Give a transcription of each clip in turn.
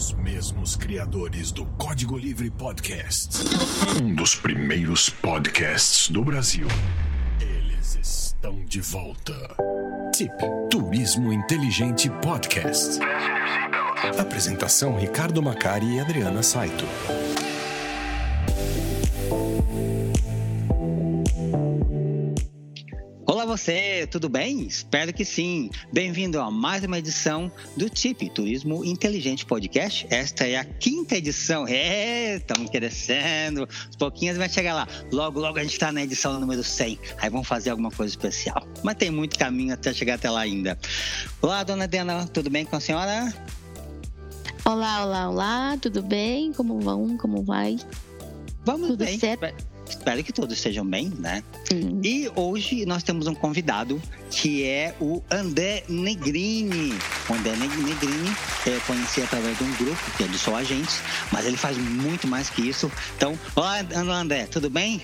Os mesmos criadores do Código Livre Podcast. Um dos primeiros podcasts do Brasil. Eles estão de volta. Tip Turismo Inteligente Podcast. Apresentação Ricardo Macari e Adriana Saito. Você, tudo bem? Espero que sim. Bem-vindo a mais uma edição do TIP Turismo Inteligente Podcast. Esta é a quinta edição. É, estamos crescendo. Os pouquinhos vai chegar lá. Logo, logo a gente está na edição número 100. Aí vamos fazer alguma coisa especial. Mas tem muito caminho até chegar até lá ainda. Olá, dona Dena, tudo bem com a senhora? Olá, olá, olá, tudo bem? Como vão? Como vai? Vamos Tudo bem. certo? Espero que todos estejam bem, né? Sim. E hoje nós temos um convidado que é o André Negrini. O André Neg- Negrini eu conheci através de um grupo que é de só agentes, mas ele faz muito mais que isso. Então, olá André, tudo bem?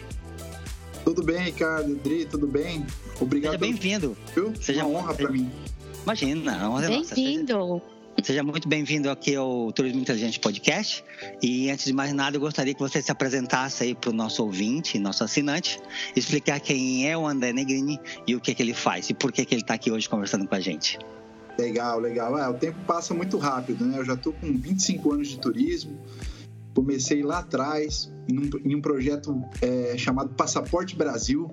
Tudo bem, Ricardo, Dri, tudo bem? Obrigado. Seja bem-vindo. viu? seja uma honra para mim. Imagina, a honra é nossa. Bem-vindo. Seja muito bem-vindo aqui ao Turismo Inteligente Podcast. E antes de mais nada, eu gostaria que você se apresentasse aí para o nosso ouvinte, nosso assinante, explicar quem é o André Negrini e o que, que ele faz e por que, que ele está aqui hoje conversando com a gente. Legal, legal. É, o tempo passa muito rápido, né? Eu já estou com 25 anos de turismo. Comecei lá atrás, em um, em um projeto é, chamado Passaporte Brasil,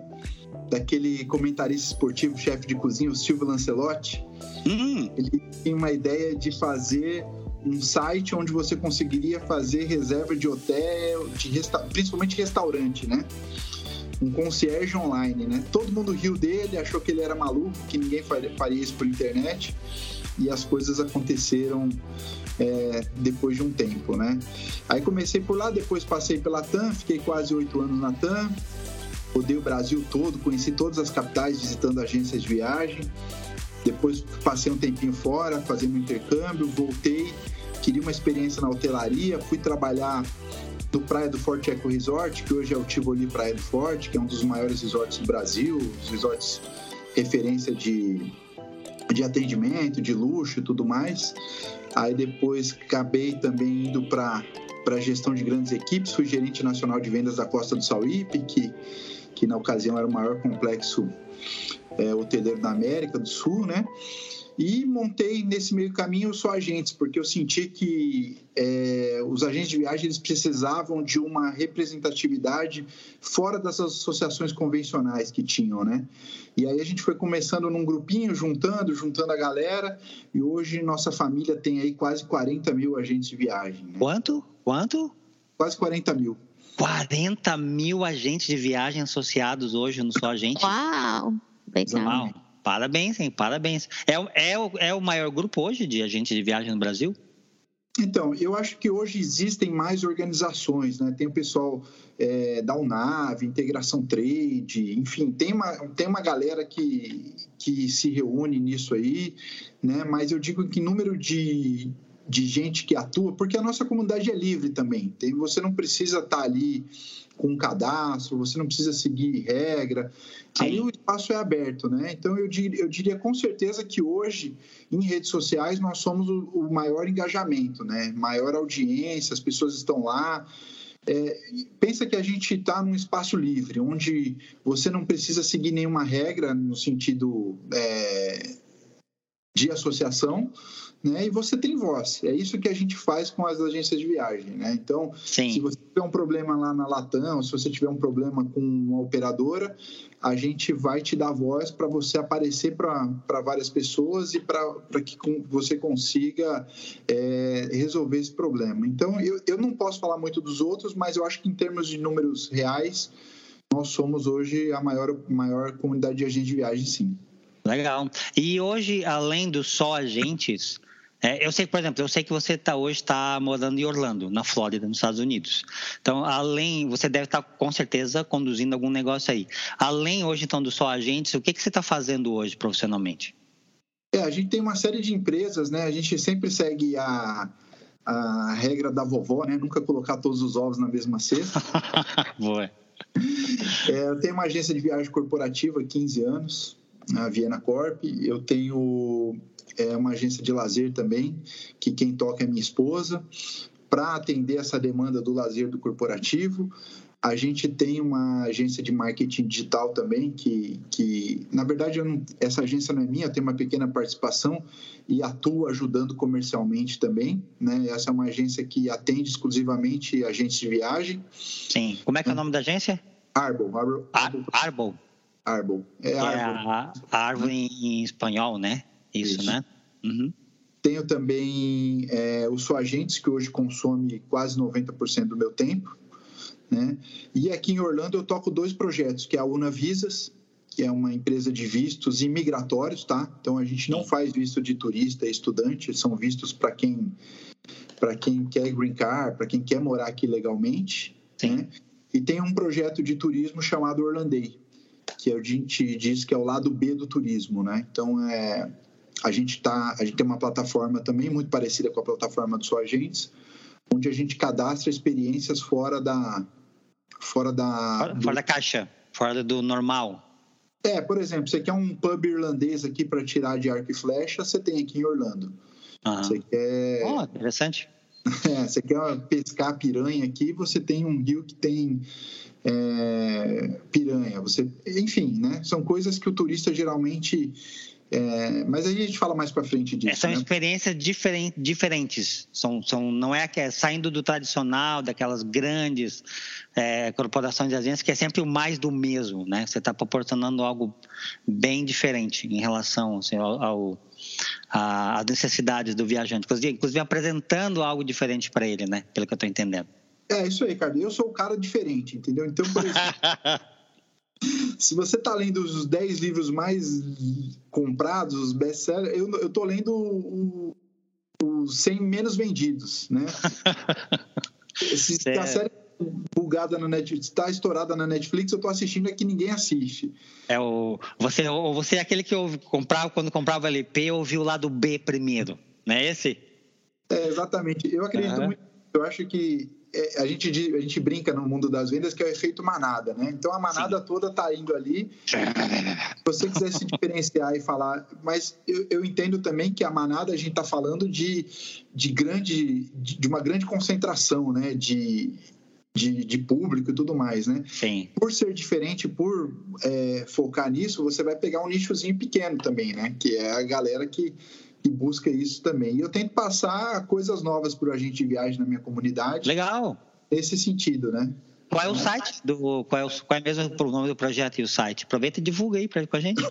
daquele comentarista esportivo, chefe de cozinha, o Silvio Lancelotti. Hum, Ele tinha uma ideia de fazer um site onde você conseguiria fazer reserva de hotel, de resta principalmente restaurante, né? Um concierge online, né? Todo mundo riu dele, achou que ele era maluco, que ninguém faria faria isso por internet. E as coisas aconteceram é, depois de um tempo, né? Aí comecei por lá, depois passei pela TAM, fiquei quase oito anos na TAM. Rodei o Brasil todo, conheci todas as capitais visitando agências de viagem. Depois passei um tempinho fora, fazendo um intercâmbio, voltei, queria uma experiência na hotelaria, fui trabalhar no Praia do Forte Eco Resort, que hoje é o Tivoli Praia do Forte, que é um dos maiores resorts do Brasil, os resorts referência de, de atendimento, de luxo e tudo mais. Aí depois acabei também indo para para gestão de grandes equipes, fui gerente nacional de vendas da Costa do Sauípe, que, que na ocasião era o maior complexo é, hoteleiro da América do Sul, né? E montei nesse meio caminho só agentes, porque eu senti que é, os agentes de viagem eles precisavam de uma representatividade fora das associações convencionais que tinham, né? E aí a gente foi começando num grupinho, juntando, juntando a galera, e hoje nossa família tem aí quase 40 mil agentes de viagem. Né? quanto? Quanto? Quase 40 mil. 40 mil agentes de viagem associados hoje no Só Agente. Uau! Legal. Uau, Parabéns, hein? Parabéns. É, o- é, o, é o maior grupo hoje de agentes de viagem no Brasil? Então, eu acho que hoje existem mais organizações, né? Tem o pessoal é, da Unave, Integração Trade, enfim, tem uma, tem uma galera que, que se reúne nisso aí, né? Mas eu digo que número de, de gente que atua, porque a nossa comunidade é livre também. Tem, você não precisa estar ali com um cadastro, você não precisa seguir regra. Sim. Aí o espaço é aberto, né? Então eu diria, eu diria com certeza que hoje em redes sociais nós somos o, o maior engajamento, né? Maior audiência, as pessoas estão lá. É, pensa que a gente está num espaço livre, onde você não precisa seguir nenhuma regra no sentido é, de associação, né? E você tem voz. É isso que a gente faz com as agências de viagem, né? Então, se Sim. você tiver um problema lá na Latam, se você tiver um problema com uma operadora, a gente vai te dar voz para você aparecer para várias pessoas e para que você consiga é, resolver esse problema. Então, eu, eu não posso falar muito dos outros, mas eu acho que em termos de números reais, nós somos hoje a maior, maior comunidade de agentes de viagem, sim. Legal. E hoje, além dos só agentes, é, eu sei, por exemplo, eu sei que você tá, hoje está morando em Orlando, na Flórida, nos Estados Unidos. Então, além, você deve estar com certeza conduzindo algum negócio aí. Além hoje, então, dos só agentes, o que, que você está fazendo hoje profissionalmente? É, a gente tem uma série de empresas, né? A gente sempre segue a, a regra da vovó, né? Nunca colocar todos os ovos na mesma cesta. Boa. É, eu tenho uma agência de viagem corporativa há 15 anos, a Viena Corp. Eu tenho é uma agência de lazer também, que quem toca é minha esposa, para atender essa demanda do lazer do corporativo. A gente tem uma agência de marketing digital também, que, que na verdade, não, essa agência não é minha, tem uma pequena participação e atua ajudando comercialmente também. Né? Essa é uma agência que atende exclusivamente agentes de viagem. Sim. Como é que é o nome da agência? Arbol. Arbol. Arbol. Arbol. É, é a, a árvore em, espanhol, né? Isso, Isso. né? Uhum. Tenho também é, o Sou Agentes, que hoje consome quase 90% do meu tempo. Né? E aqui em Orlando eu toco dois projetos, que é a Una Visas, que é uma empresa de vistos imigratórios, tá? Então a gente não faz visto de turista e estudante, são vistos para quem para quem quer green card, para quem quer morar aqui legalmente, Sim. Né? E tem um projeto de turismo chamado Orlandei, que a gente diz que é o lado B do turismo, né? Então é a gente tá, a gente tem uma plataforma também muito parecida com a plataforma do Só Agentes, onde a gente cadastra experiências fora da fora da fora, do... fora da caixa, fora do normal. É, por exemplo, você quer um pub irlandês aqui para tirar de arco e flecha, você tem aqui em Orlando. Uhum. Você quer. Oh, interessante. É, você quer pescar piranha aqui, você tem um rio que tem é, piranha. Você, enfim, né? São coisas que o turista geralmente é, mas aí a gente fala mais para frente disso. É, são né? experiências diferent, diferentes. São, são, não é que é saindo do tradicional, daquelas grandes é, corporações de agências, que é sempre o mais do mesmo, né? Você está proporcionando algo bem diferente em relação assim, ao, ao às necessidades do viajante, inclusive, inclusive apresentando algo diferente para ele, né? Pelo que eu estou entendendo. É isso aí, cara. Eu sou o cara diferente, entendeu? Então, por exemplo. se você está lendo os 10 livros mais comprados, os best-sellers, eu, eu tô lendo os 100 menos vendidos, né? Se a série bugada na Netflix, está estourada na Netflix, eu estou assistindo é que ninguém assiste. É o você, você é aquele que ouve, comprava quando comprava LP, ouviu o lado B primeiro, não é esse? É, exatamente. Eu acredito uhum. muito. Eu acho que a gente, a gente brinca no mundo das vendas que é o efeito manada, né? Então a manada Sim. toda tá indo ali. Se você quiser se diferenciar e falar, mas eu, eu entendo também que a manada a gente está falando de, de grande, de, de, uma grande concentração, né? De, de, de, público e tudo mais, né? Sim. Por ser diferente, por é, focar nisso, você vai pegar um nichozinho pequeno também, né? Que é a galera que que busca isso também. E eu tento passar coisas novas para o agente de viagem na minha comunidade. Legal. Nesse sentido, né? Qual é o site do qual é, o, qual é mesmo o nome do projeto e o site? Aproveita e divulga aí para com a gente.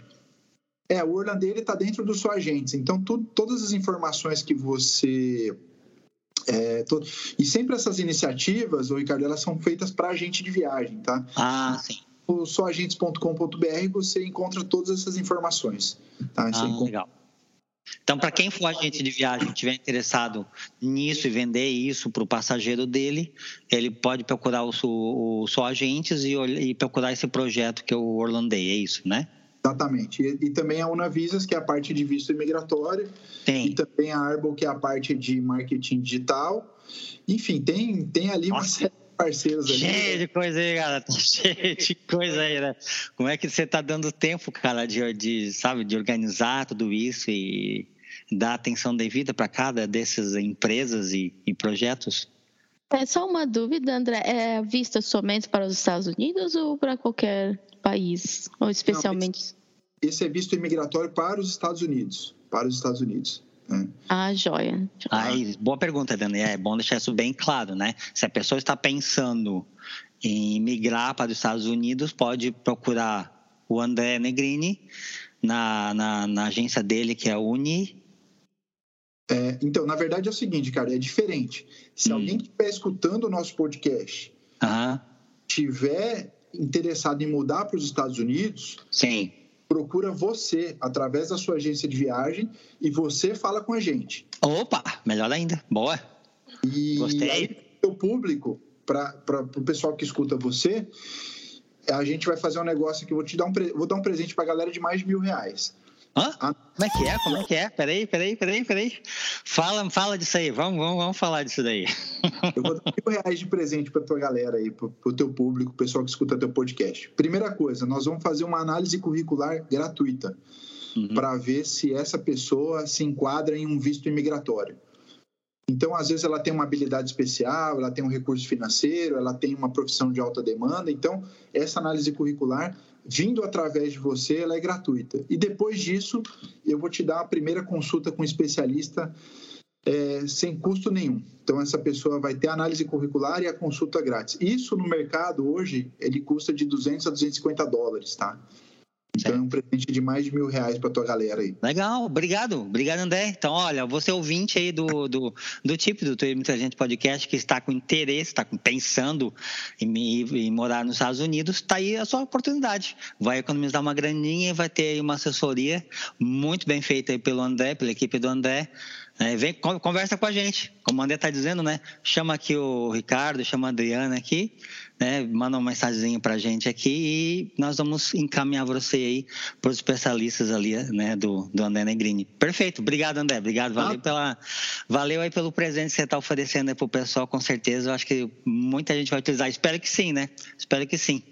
É, o Orlandeiro está dentro do seu agente. Então, tu, todas as informações que você é, to... E sempre essas iniciativas, o Ricardo, elas são feitas para agente de viagem, tá? Ah, sim. O soagentes.com.br você encontra todas essas informações. Tá? Ah, encontra... legal. Então, para quem for agente de viagem e estiver interessado nisso e vender isso para o passageiro dele, ele pode procurar o, o, Agentes e, e, procurar esse projeto que é o Orlandei, é isso, né? Exatamente. E, e, também a Unavisas, que é a parte de visto imigratório. Tem. E também a Arbol, que é a parte de marketing digital. Enfim, tem, tem ali Nossa. uma série parceiros ali. Cheio de coisa aí, cara. Tá cheio de coisa aí, né? Como é que você tá dando tempo, cara, de, de sabe, de organizar tudo isso e dar atenção devida para cada dessas empresas e, e, projetos? É só uma dúvida, André. É vista somente para os Estados Unidos ou para qualquer país? Ou especialmente. Não, esse, esse é visto imigratório para os Estados Unidos. Para os Estados Unidos. Ah, joia. Aí, boa pergunta, Dani. É bom deixar isso bem claro, né? Se a pessoa está pensando em migrar para os Estados Unidos, pode procurar o André Negrini na, na, na agência dele, que é a Uni. É, então, na verdade é o seguinte, cara, é diferente. Se hum. alguém estiver escutando o nosso podcast, uhum. tiver interessado em mudar para os Estados Unidos, sim procura você através da sua agência de viagem e você fala com a gente. Opa, melhor ainda. Boa. E Gostei. aí, o público, para o pessoal que escuta você, a gente vai fazer um negócio que vou te dar um, vou dar um presente para a galera de mais de mil reais. Hã? Como é que é? Como é que é? Peraí, peraí, peraí, peraí. Fala, fala disso aí. Vamos, vamos, vamos falar disso daí. Eu vou dar mil reais de presente para tua galera aí, para o teu público, o pessoal que escuta teu podcast. Primeira coisa, nós vamos fazer uma análise curricular gratuita. uhum. para ver se essa pessoa se enquadra em um visto imigratório. Então, às vezes, ela tem uma habilidade especial, ela tem um recurso financeiro, ela tem uma profissão de alta demanda. Então, essa análise curricular, vindo através de você, ela é gratuita. E depois disso, eu vou te dar a primeira consulta com um especialista é, sem custo nenhum. Então, essa pessoa vai ter análise curricular e a consulta grátis. Isso no mercado hoje, ele custa de 200 a 250 dólares, tá? Então é um presente de mais de mil reais para tua galera aí. Legal, obrigado, obrigado André. Então, olha, você ouvinte aí do, do, do tipo do Turismo Inteligente Podcast que está com interesse, está pensando em, em morar nos Estados Unidos, está aí a sua oportunidade. Vai economizar uma graninha e vai ter uma assessoria muito bem feita aí pelo André, pela equipe do André. É, vem, conversa com a gente, como o André está dizendo, né? Chama aqui o Ricardo, chama a Adriana aqui né, manda uma mensagem para a gente aqui e nós vamos encaminhar você aí para os especialistas ali, né, do, do André Negrini. Perfeito, obrigado André, obrigado, valeu, ah. pela, valeu aí pelo presente que você está oferecendo para o pessoal, com certeza, eu acho que muita gente vai utilizar, espero que sim, né, espero que sim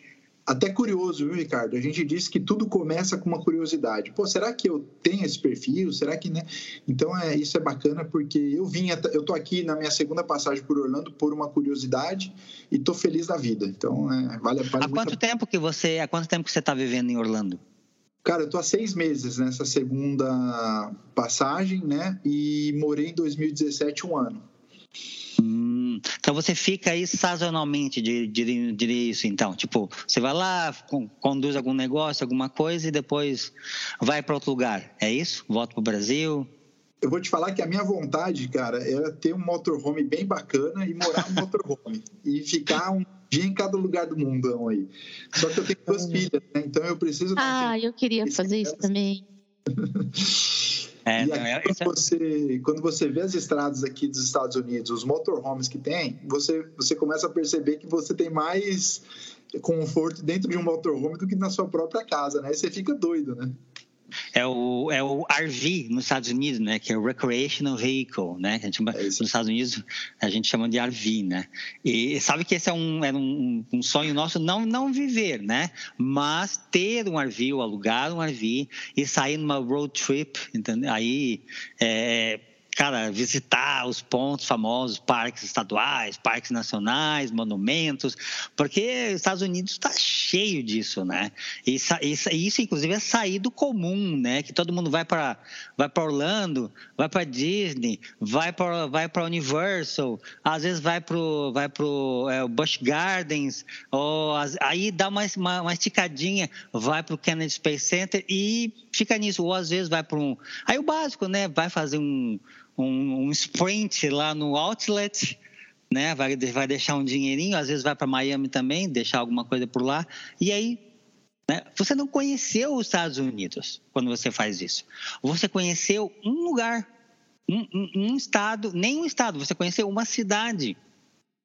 até curioso, viu, Ricardo? A gente disse que tudo começa com uma curiosidade. Pô, será que eu tenho esse perfil? Será que, né? Então, é, isso é bacana porque eu vim, eu tô aqui na minha segunda passagem por Orlando por uma curiosidade e tô feliz da vida. Então, é, vale a pena. Há quanto tempo que você, há quanto tempo que você está vivendo em Orlando? Cara, eu tô há seis meses nessa segunda passagem, né? E morei em 2017 um ano. Hum, então você fica aí sazonalmente, diria, diria isso então. Tipo, você vai lá, conduz algum negócio, alguma coisa e depois vai para outro lugar. É isso? Volta para o Brasil? Eu vou te falar que a minha vontade, cara, era ter um motorhome bem bacana e morar no motorhome. e ficar um dia em cada lugar do mundão aí. Só que eu tenho duas filhas, né? Então eu preciso. Ah, eu queria fazer isso também. É, e é, quando, é... você, quando você vê as estradas aqui dos Estados Unidos, os motorhomes que tem, você, você começa a perceber que você tem mais conforto dentro de um motorhome do que na sua própria casa, né? E você fica doido, né? É o, é o RV nos Estados Unidos, né? Que é o Recreational Vehicle, né? Que a gente chama, é nos Estados Unidos a gente chama de RV, né? E sabe que esse é um, era um, um sonho nosso, não, não viver, né? Mas ter um RV, ou alugar um RV e sair numa road trip, entendeu? Aí é, cara, visitar os pontos famosos, parques estaduais, parques nacionais, monumentos, porque os Estados Unidos está cheio disso, né? E isso, inclusive, é sair do comum, né? Que todo mundo vai para vai Orlando, vai para Disney, vai para vai Universal, às vezes vai para vai pro é, Busch Gardens, ou aí dá uma, uma, uma esticadinha, vai para o Kennedy Space Center e fica nisso, ou às vezes vai para um aí o básico, né? Vai fazer um um, um sprint lá no outlet, né? Vai, vai deixar um dinheirinho, às vezes vai para Miami também, deixar alguma coisa por lá. E aí, né? você não conheceu os Estados Unidos quando você faz isso. Você conheceu um lugar, um, um, um estado, nem um estado, você conheceu uma cidade.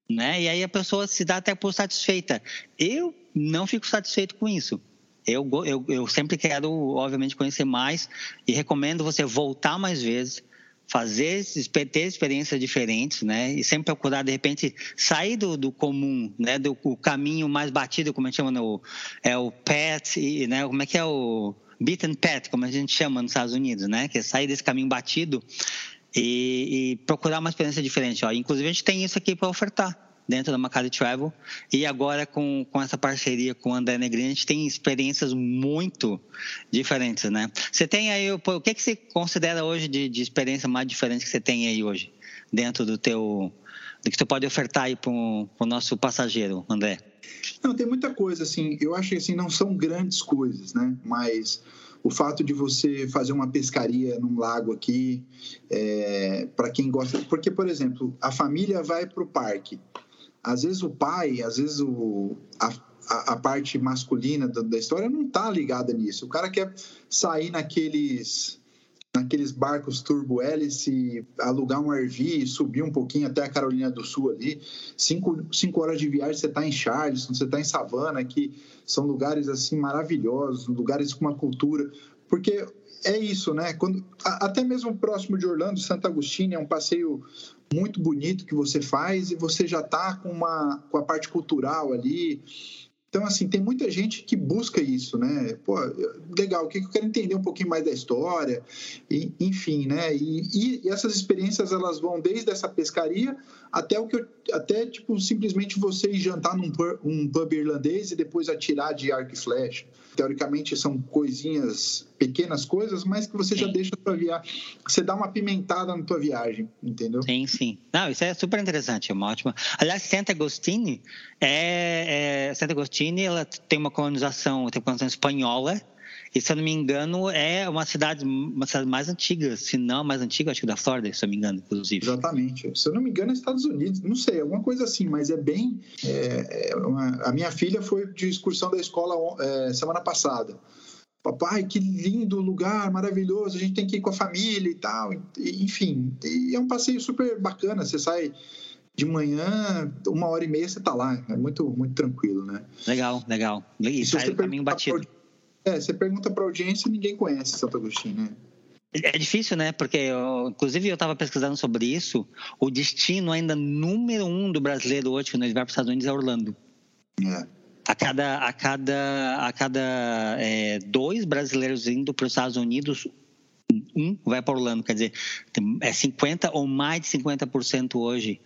Né? E aí a pessoa se dá até por satisfeita. Eu não fico satisfeito com isso. Eu, eu, eu sempre quero, obviamente, conhecer mais e recomendo você voltar mais vezes, fazer, ter experiências diferentes, né? E sempre procurar, de repente, sair do, do comum, né? Do caminho mais batido, como a gente chama, no, é o PET, e, né? Como é que é o beaten path, como a gente chama nos Estados Unidos, né? Que é sair desse caminho batido e, e procurar uma experiência diferente. Ó. Inclusive, a gente tem isso aqui para ofertar dentro da Macari Travel. E agora, com, com essa parceria com o André Negrini, a gente tem experiências muito diferentes, né? Você tem aí, o que, que você considera hoje de, de experiência mais diferente que você tem aí hoje, dentro do teu do que você pode ofertar aí para o nosso passageiro, André? Não, tem muita coisa, assim, eu acho que assim, não são grandes coisas, né? Mas o fato de você fazer uma pescaria num lago aqui, é, para quem gosta. Porque, por exemplo, a família vai para o parque às vezes o pai, às vezes o, a, a, parte masculina da, da história não está ligada nisso. O cara quer sair naqueles naqueles barcos turbo hélice, alugar um RV e subir um pouquinho até a Carolina do Sul ali. Cinco, cinco horas de viagem você está em Charleston, você está em Savannah, que são lugares assim maravilhosos, lugares com uma cultura. Porque é isso, né? Quando, até mesmo próximo de Orlando, Santo Agostinho, é um passeio muito bonito que você faz e você já está com, uma, com a parte cultural ali. Então, assim, tem muita gente que busca isso, né? Pô, legal, o que eu quero entender um pouquinho mais da história, e, enfim, né? E, e, essas experiências, elas vão desde essa pescaria até o que eu, até, tipo, simplesmente você ir jantar num pub, um pub irlandês e depois atirar de arco e flecha. Teoricamente, são coisinhas, pequenas coisas, mas que você sim. já deixa a tua viagem, você dá uma pimentada na tua viagem, entendeu? Sim, sim. Não, isso é super interessante, é uma ótima... Aliás, Santa Agostini, é, é... Santa Agostini, ela tem uma colonização, tem uma colonização espanhola, e, se eu não me engano, é uma cidade, uma cidade mais antiga, se não a mais antiga, acho que da Flórida, se eu não me engano, inclusive. Exatamente. Se eu não me engano, é Estados Unidos, não sei, alguma coisa assim, mas é bem. É, é uma, a minha filha foi de excursão da escola é, semana passada. Papai, que lindo lugar, maravilhoso, a gente tem que ir com a família e tal. Enfim, e é um passeio super bacana. Você sai de manhã, uma hora e meia você está lá. É muito, muito tranquilo, né? Legal, legal. E, e sai o caminho batido. É, você pergunta para audiência ninguém conhece Santo Agostinho, né? É difícil, né? Porque, eu, inclusive, eu estava pesquisando sobre isso. O destino ainda número um do brasileiro hoje, quando ele vai para os Estados Unidos, é Orlando. É. A cada, a cada, a cada é, dois brasileiros indo para os Estados Unidos, um vai para Orlando. Quer dizer, é 50% ou mais de 50% hoje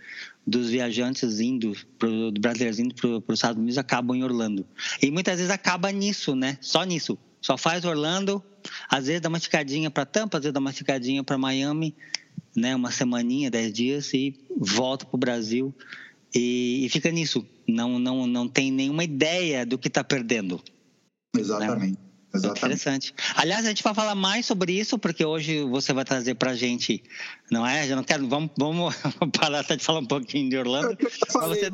dos viajantes indo, pro, brasileiros indo para os Estados Unidos acabam em Orlando. E muitas vezes acaba nisso, né? Só nisso. Só faz Orlando, às vezes dá uma esticadinha para Tampa, às vezes dá uma esticadinha para Miami, né? Uma semaninha, dez dias e volta para o Brasil e, e, fica nisso. Não, não, não tem nenhuma ideia do que está perdendo. Exatamente. Né? Exatamente. Interessante. Aliás, a gente vai falar mais sobre isso, porque hoje você vai trazer para a gente, não é? Já não quero, vamos, vamos parar até de falar um pouquinho de Orlando. Falei,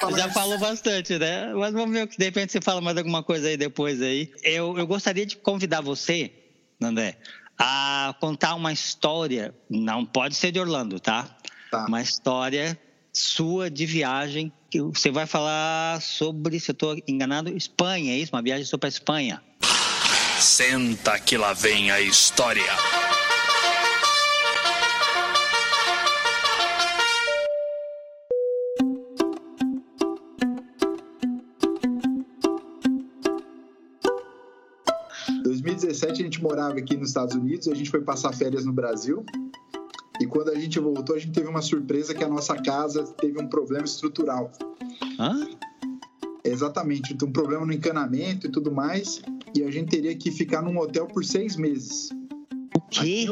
você já falou bastante, né? Mas vamos ver, de repente você fala mais alguma coisa aí depois aí. Eu, eu gostaria de convidar você, André, a contar uma história, não pode ser de Orlando, tá? tá. Uma história sua de viagem, que você vai falar sobre, se eu estou enganado, Espanha, é isso? Uma viagem sobre a Espanha. Senta que lá vem a história. Em 2017 a gente morava aqui nos Estados Unidos, a gente foi passar férias no Brasil. E quando a gente voltou, a gente teve uma surpresa que a nossa casa teve um problema estrutural. Hã? Exatamente, um problema no encanamento e tudo mais e a gente teria que ficar num hotel por seis meses. O quê?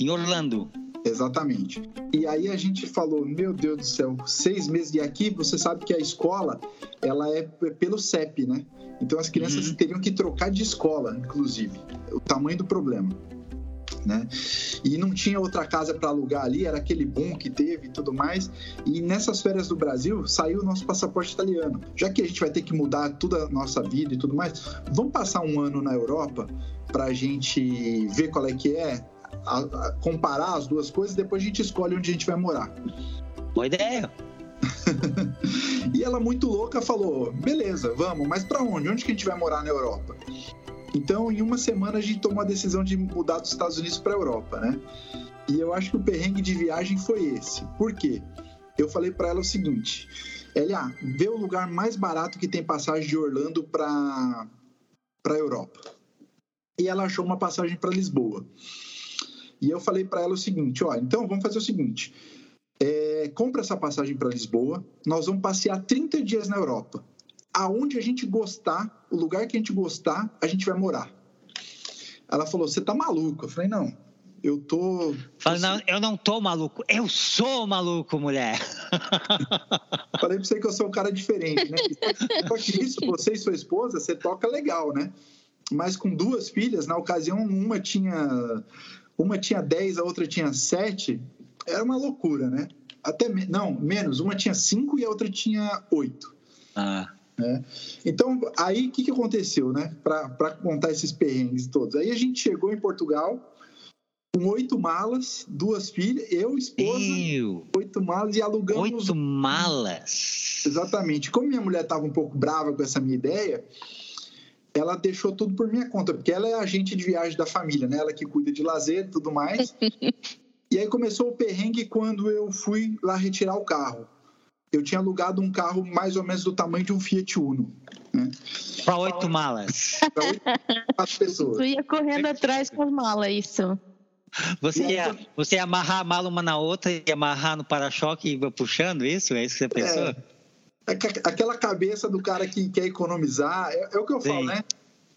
Em Orlando. Exatamente. E aí a gente falou, meu Deus do céu, seis meses e aqui você sabe que a escola ela é pelo CEP, né? Então as crianças uhum. teriam que trocar de escola, inclusive. O tamanho do problema né? E não tinha outra casa para alugar ali, era aquele boom que teve e tudo mais. E nessas férias do Brasil saiu o nosso passaporte italiano. Já que a gente vai ter que mudar toda a nossa vida e tudo mais, vamos passar um ano na Europa para a gente ver qual é que é, a, a, comparar as duas coisas, depois a gente escolhe onde a gente vai morar. Boa ideia. e ela muito louca falou: beleza, vamos, mas para onde? Onde que a gente vai morar na Europa? Então, em uma semana, a gente tomou a decisão de mudar dos Estados Unidos para a Europa, né? E eu acho que o perrengue de viagem foi esse. Por quê? Eu falei para ela o seguinte: Elia, vê o lugar mais barato que tem passagem de Orlando para a Europa. E ela achou uma passagem para Lisboa. E eu falei para ela o seguinte: ó, então vamos fazer o seguinte. É, compra essa passagem para Lisboa, nós vamos passear 30 dias na Europa aonde a gente gostar, o lugar que a gente gostar, a gente vai morar. Ela falou: Você tá maluco? Eu falei: Não, eu tô. Falei, não, eu não tô maluco, eu sou maluco, mulher. Falei pra você que eu sou um cara diferente, né? Só que isso, você e sua esposa, você toca legal, né? Mas com duas filhas, na ocasião, uma tinha. Uma tinha 10, a outra tinha 7. Era uma loucura, né? Até. Não, menos. Uma tinha 5 e a outra tinha 8. Ah. Né? Então, aí o que, que aconteceu, né? Para contar esses perrengues todos. Aí a gente chegou em Portugal com oito malas, duas filhas, eu, esposa, eu. oito malas e alugamos. Oito malas. Exatamente. Como minha mulher estava um pouco brava com essa minha ideia, ela deixou tudo por minha conta, porque ela é agente de viagem da família, né? Ela que cuida de lazer e tudo mais. e aí começou o perrengue quando eu fui lá retirar o carro. Eu tinha alugado um carro mais ou menos do tamanho de um Fiat Uno. Né? Para oito malas. Para oito pessoas. Tu ia correndo atrás com as malas, isso. Você ia, você ia amarrar a mala uma na outra e amarrar no para-choque e ia puxando isso? É isso que você pensou? É, aquela cabeça do cara que quer economizar, é, é o que eu Sim. falo, né?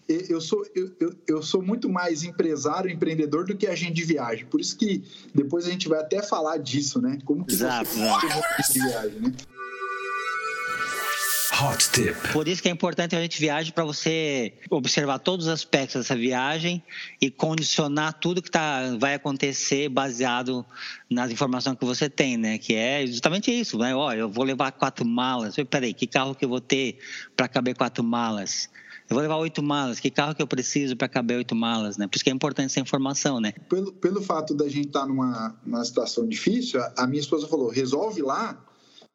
Eu sou, eu, eu, sou muito mais empresário, empreendedor do que agente de viagem. Por isso que depois a gente vai até falar disso, né? Como que exato, você exato. de viagem, né? Hot tip. Por isso que é importante a gente viajar para você observar todos os aspectos dessa viagem e condicionar tudo que tá, vai acontecer baseado nas informações que você tem, né? Que é justamente isso, né? Olha, eu vou levar quatro malas. Peraí, que carro que eu vou ter para caber quatro malas? Eu vou levar oito malas, que carro que eu preciso para caber oito malas, né? Por isso que é importante essa informação, né? Pelo, pelo fato da gente estar tá numa, numa situação difícil, a minha esposa falou, resolve lá,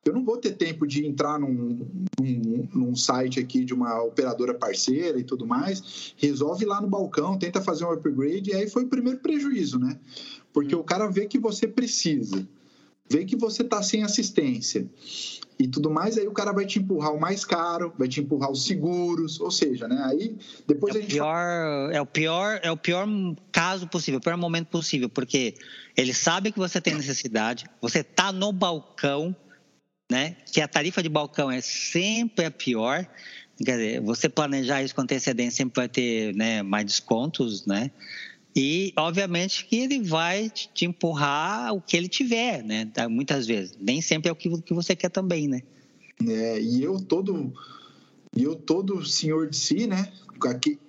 eu não vou ter tempo de entrar num, num, num, site aqui de uma operadora parceira e tudo mais. Resolve lá no balcão, tenta fazer um upgrade, e aí foi o primeiro prejuízo, né? Porque hum. o cara vê que você precisa, vê que você está sem assistência e tudo mais, aí o cara vai te empurrar o mais caro, vai te empurrar os seguros, ou seja, né? Aí depois é a gente pior, é o pior, é o pior caso possível, o pior momento possível, porque ele sabe que você tem necessidade, você tá no balcão, né? Que a tarifa de balcão é sempre a pior. Quer dizer, você planejar isso com antecedência sempre vai ter né, mais descontos, né? E, obviamente, que ele vai te empurrar o que ele tiver, né? Tá, muitas vezes. Nem sempre é o que, você quer também, né? É, e eu todo... E eu todo senhor de si, né?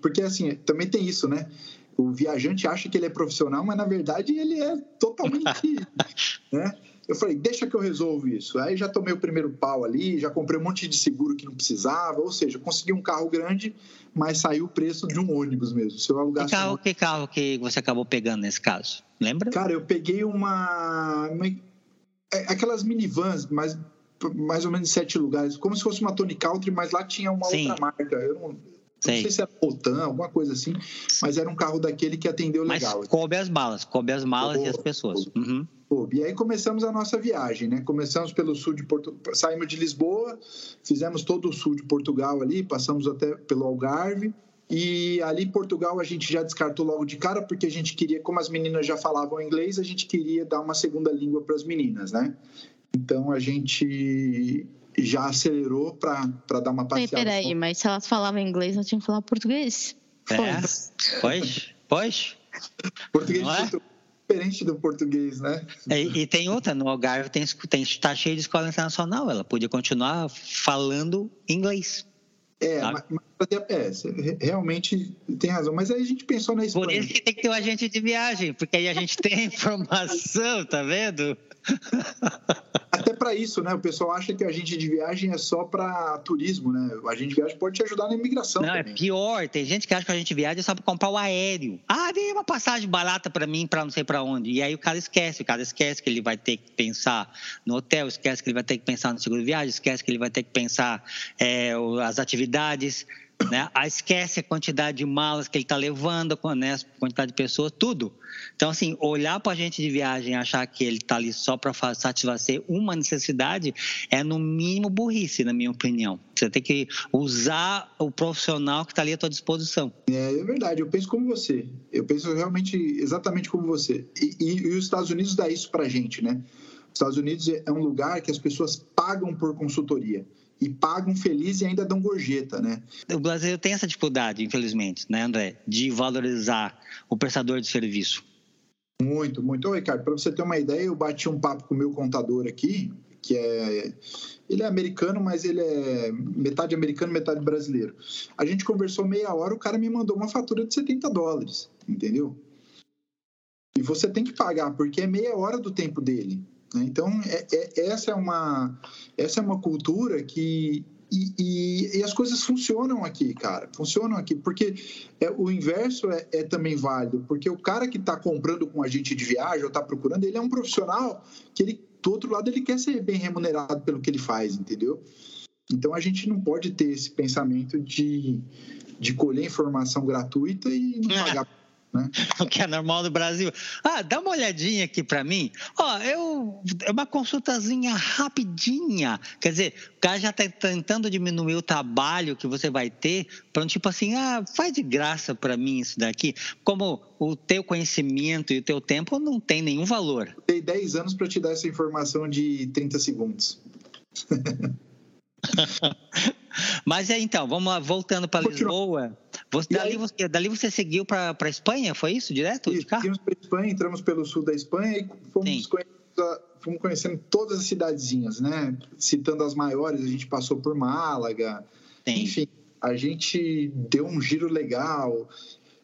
Porque, assim, também tem isso, né? O viajante acha que ele é profissional, mas, na verdade, ele é totalmente... né? Eu falei, deixa que eu resolvo isso. Aí já tomei o primeiro pau ali, já comprei um monte de seguro que não precisava, ou seja, consegui um carro grande, mas saiu o preço de um ônibus mesmo. Se eu alugasse que carro, um... que carro que você acabou pegando nesse caso? Lembra? Cara, eu peguei uma, uma é, aquelas minivans, mas mais ou menos sete lugares, como se fosse uma Tony Country, mas lá tinha uma Sim. outra marca. Eu não, não sei se era Potan, alguma coisa assim, mas era um carro daquele que atendeu legal. Mas coube as malas, coube as malas e as pessoas. Uhum. E aí começamos a nossa viagem, né? Começamos pelo sul de Portugal, saímos de Lisboa, fizemos todo o sul de Portugal ali, passamos até pelo Algarve. E ali em Portugal a gente já descartou logo de cara, porque a gente queria, como as meninas já falavam inglês, a gente queria dar uma segunda língua para as meninas, né? Então a gente já acelerou para dar uma passeada. Peraí, mas se elas falavam inglês, nós tínhamos que falar português. É, pois, pois. Português de é? Diferente do português, né? É, e tem outra, no Algarve tem, tem, tá cheio de escola internacional, ela podia continuar falando inglês. É, mas, mas, é, realmente tem razão. Mas aí a gente pensou na Espanha. Por isso que tem que ter um agente de viagem, porque aí a gente tem informação, tá vendo? Até para isso, né? O pessoal acha que a agente de viagem é só para turismo, né? O agente de viagem pode te ajudar na imigração. Não, é também. é pior. Tem gente que acha que a viagem é só para comprar o aéreo. Ah, dei uma passagem barata para mim, para não sei para onde. E aí o cara esquece. O cara esquece que ele vai ter que pensar no hotel, esquece que ele vai ter que pensar no seguro de viagem, esquece que ele vai ter que pensar é, as atividades né? Ah, esquece a quantidade de malas que ele está levando, né? a quantidade de pessoas, tudo. Então, assim, olhar para a gente de viagem e achar que ele está ali só para satisfazer uma necessidade é, no mínimo, burrice, na minha opinião. Você tem que usar o profissional que está ali à tua disposição. É, é, verdade, eu penso como você. Eu penso realmente exatamente como você. E, e, e os Estados Unidos dá isso para a gente, né? Os Estados Unidos é um lugar que as pessoas pagam por consultoria e pagam feliz e ainda dão gorjeta, né? O Brasil tem essa dificuldade, infelizmente, né, André, de valorizar o prestador de serviço. Muito, muito. Ô, Ricardo, para você ter uma ideia, eu bati um papo com o meu contador aqui, que é. Ele é americano, mas ele é metade americano, metade brasileiro. A gente conversou meia hora, o cara me mandou uma fatura de 70 dólares, entendeu? E você tem que pagar, porque é meia hora do tempo dele. Né? Então, é, é, essa, é uma, essa é uma cultura que. E, e, e, as coisas funcionam aqui, cara. Funcionam aqui, porque é, o inverso é, é, também válido, porque o cara que está comprando com a gente de viagem ou está procurando, ele é um profissional que ele, do outro lado, ele quer ser bem remunerado pelo que ele faz, entendeu? Então a gente não pode ter esse pensamento de, de colher informação gratuita e não pagar Né? O que é normal no Brasil. Ah, dá uma olhadinha aqui para mim. Ó, eu é uma consultazinha rapidinha. Quer dizer, o cara já está tentando diminuir o trabalho que você vai ter para tipo assim, ah, faz de graça para mim isso daqui. Como o teu conhecimento e o teu tempo não tem nenhum valor. Dei 10 anos para te dar essa informação de 30 segundos. Mas é então, vamos lá, voltando para Lisboa. Você, dali, aí, você, dali você seguiu para a Espanha, foi isso? Direto? Isso, de carro? Seguimos para Espanha, entramos pelo sul da Espanha e fomos conhecendo, fomos conhecendo, todas as cidadezinhas, né? Citando as maiores, a gente passou por Málaga. Sim. Enfim, a gente deu um giro legal.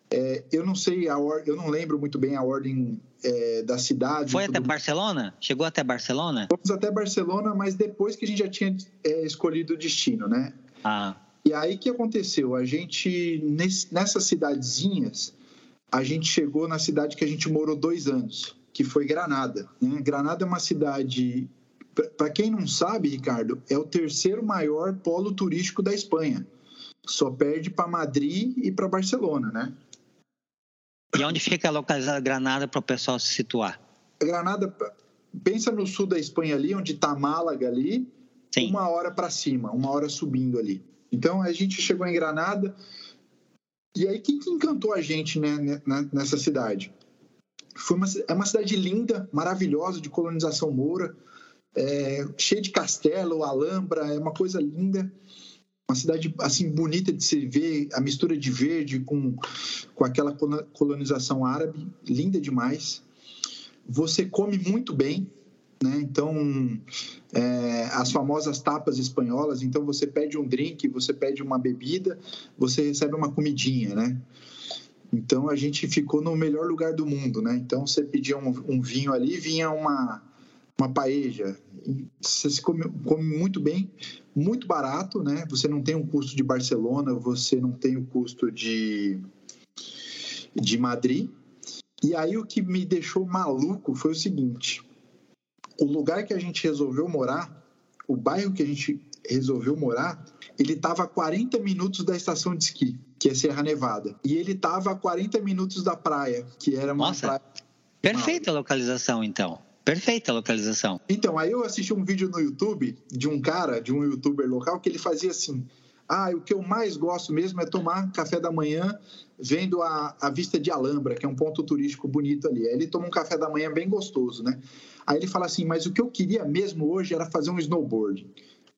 É, eu não sei a or... eu não lembro muito bem a ordem é, da cidade. Foi até Barcelona? Chegou até Barcelona? Fomos até Barcelona, mas depois que a gente já tinha é, escolhido o destino, né? Ah. E aí o que aconteceu? A gente nessas cidadezinhas, a gente chegou na cidade que a gente morou dois anos, que foi Granada. Né? Granada é uma cidade para quem não sabe, Ricardo, é o terceiro maior polo turístico da Espanha. Só perde para Madrid e para Barcelona, né? E onde fica localizada Granada para o pessoal se situar? Granada, pensa no sul da Espanha ali, onde está Málaga ali, Sim. uma hora para cima, uma hora subindo ali. Então a gente chegou em Granada e aí quem que encantou a gente né, nessa cidade? Foi uma, é uma cidade linda, maravilhosa, de colonização moura, é, cheia de castelo, alhambra, é uma coisa linda uma cidade assim bonita de se ver, a mistura de verde com, com aquela colonização árabe, linda demais. Você come muito bem, né? Então, é, as famosas tapas espanholas. Então, você pede um drink, você pede uma bebida, você recebe uma comidinha, né? Então, a gente ficou no melhor lugar do mundo, né? Então, você pedia um, um vinho ali, vinha uma uma paeja. Você se come, come, muito bem, muito barato, né? Você não tem o um custo de Barcelona, você não tem o custo de, de Madrid. E aí o que me deixou maluco foi o seguinte: o lugar que a gente resolveu morar, o bairro que a gente resolveu morar, ele estava a 40 minutos da estação de esqui, que é Serra Nevada. E ele estava a 40 minutos da praia, que era uma Nossa, praia. Perfeita a localização, então. Perfeita a localização. Então, aí eu assisti um vídeo no YouTube de um cara, de um youtuber local, que ele fazia assim: ah, o que eu mais gosto mesmo é tomar café da manhã vendo a, a vista de Alhambra, que é um ponto turístico bonito ali. Aí ele toma um café da manhã bem gostoso, né? Aí ele fala assim: mas o que eu queria mesmo hoje era fazer um snowboard.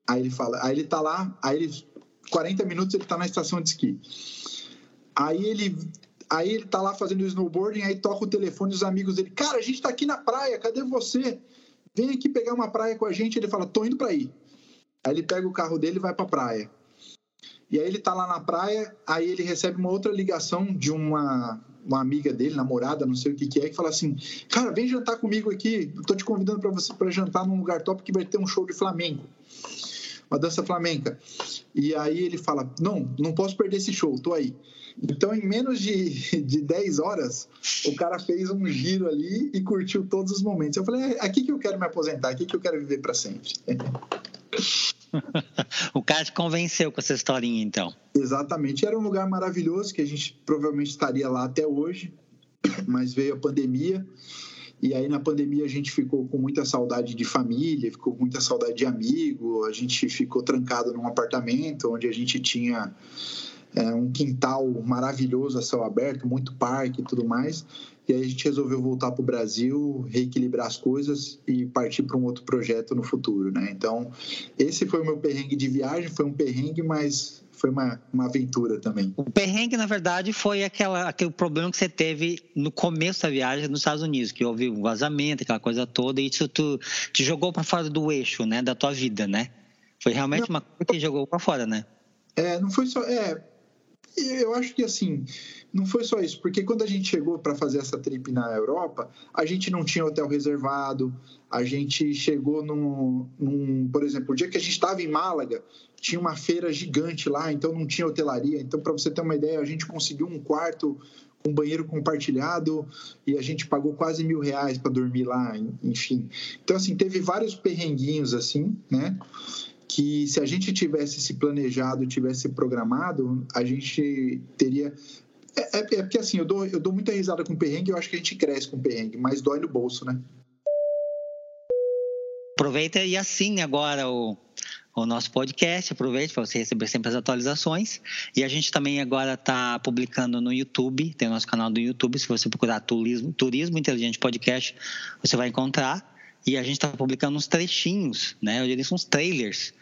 Aí ele fala: aí ele tá lá, aí ele, 40 minutos ele tá na estação de esqui. Aí ele Aí ele tá lá fazendo snowboarding, aí toca o telefone dos amigos dele. Cara, a gente tá aqui na praia, cadê você? Vem aqui pegar uma praia com a gente. Ele fala, tô indo para aí. Aí ele pega o carro dele e vai pra praia. E aí ele tá lá na praia, aí ele recebe uma outra ligação de uma, uma amiga dele, namorada, não sei o que que é, que fala assim: "Cara, vem jantar comigo aqui. tô te convidando para você para jantar num lugar top que vai ter um show de flamenco. Uma dança flamenca". E aí ele fala: "Não, não posso perder esse show, tô aí". Então, em menos de, de 10 horas, o cara fez um giro ali e curtiu todos os momentos. Eu falei, é aqui que eu quero me aposentar, aqui que eu quero viver para sempre. o cara te convenceu com essa historinha, então. Exatamente. Era um lugar maravilhoso que a gente provavelmente estaria lá até hoje, mas veio a pandemia. E aí, na pandemia, a gente ficou com muita saudade de família, ficou com muita saudade de amigo. A gente ficou trancado num apartamento onde a gente tinha é, um quintal maravilhoso a céu aberto, muito parque e tudo mais. E aí a gente resolveu voltar para o Brasil, reequilibrar as coisas e partir para um outro projeto no futuro, né? Então, esse foi o meu perrengue de viagem, foi um perrengue, mas foi uma, uma aventura também. O perrengue, na verdade, foi aquela, aquele problema que você teve no começo da viagem nos Estados Unidos, que houve um vazamento, aquela coisa toda, e isso tu, te jogou para fora do eixo, né, da tua vida, né? Foi realmente não, uma coisa que jogou para fora, né? É, não foi só. É, eu acho que assim, não foi só isso, porque quando a gente chegou para fazer essa trip na Europa, a gente não tinha hotel reservado, a gente chegou num, num por exemplo, o dia que a gente estava em Málaga, tinha uma feira gigante lá, então não tinha hotelaria. Então, para você ter uma ideia, a gente conseguiu um quarto com um banheiro compartilhado e a gente pagou quase mil reais para dormir lá, enfim. Então, assim, teve vários perrenguinhos assim, né? Que se a gente tivesse se planejado, tivesse programado, a gente teria É, é, é, porque assim, eu dou, eu dou muita risada com perrengue, eu acho que a gente cresce com perrengue, mas dói no bolso, né? Aproveita e assine agora o, o nosso podcast, aproveite para você receber sempre as atualizações. E a gente também agora está publicando no YouTube, tem o nosso canal do YouTube, se você procurar Turismo, Turismo Inteligente Podcast, você vai encontrar. E a gente está publicando uns trechinhos, né? Eu diria uns trailers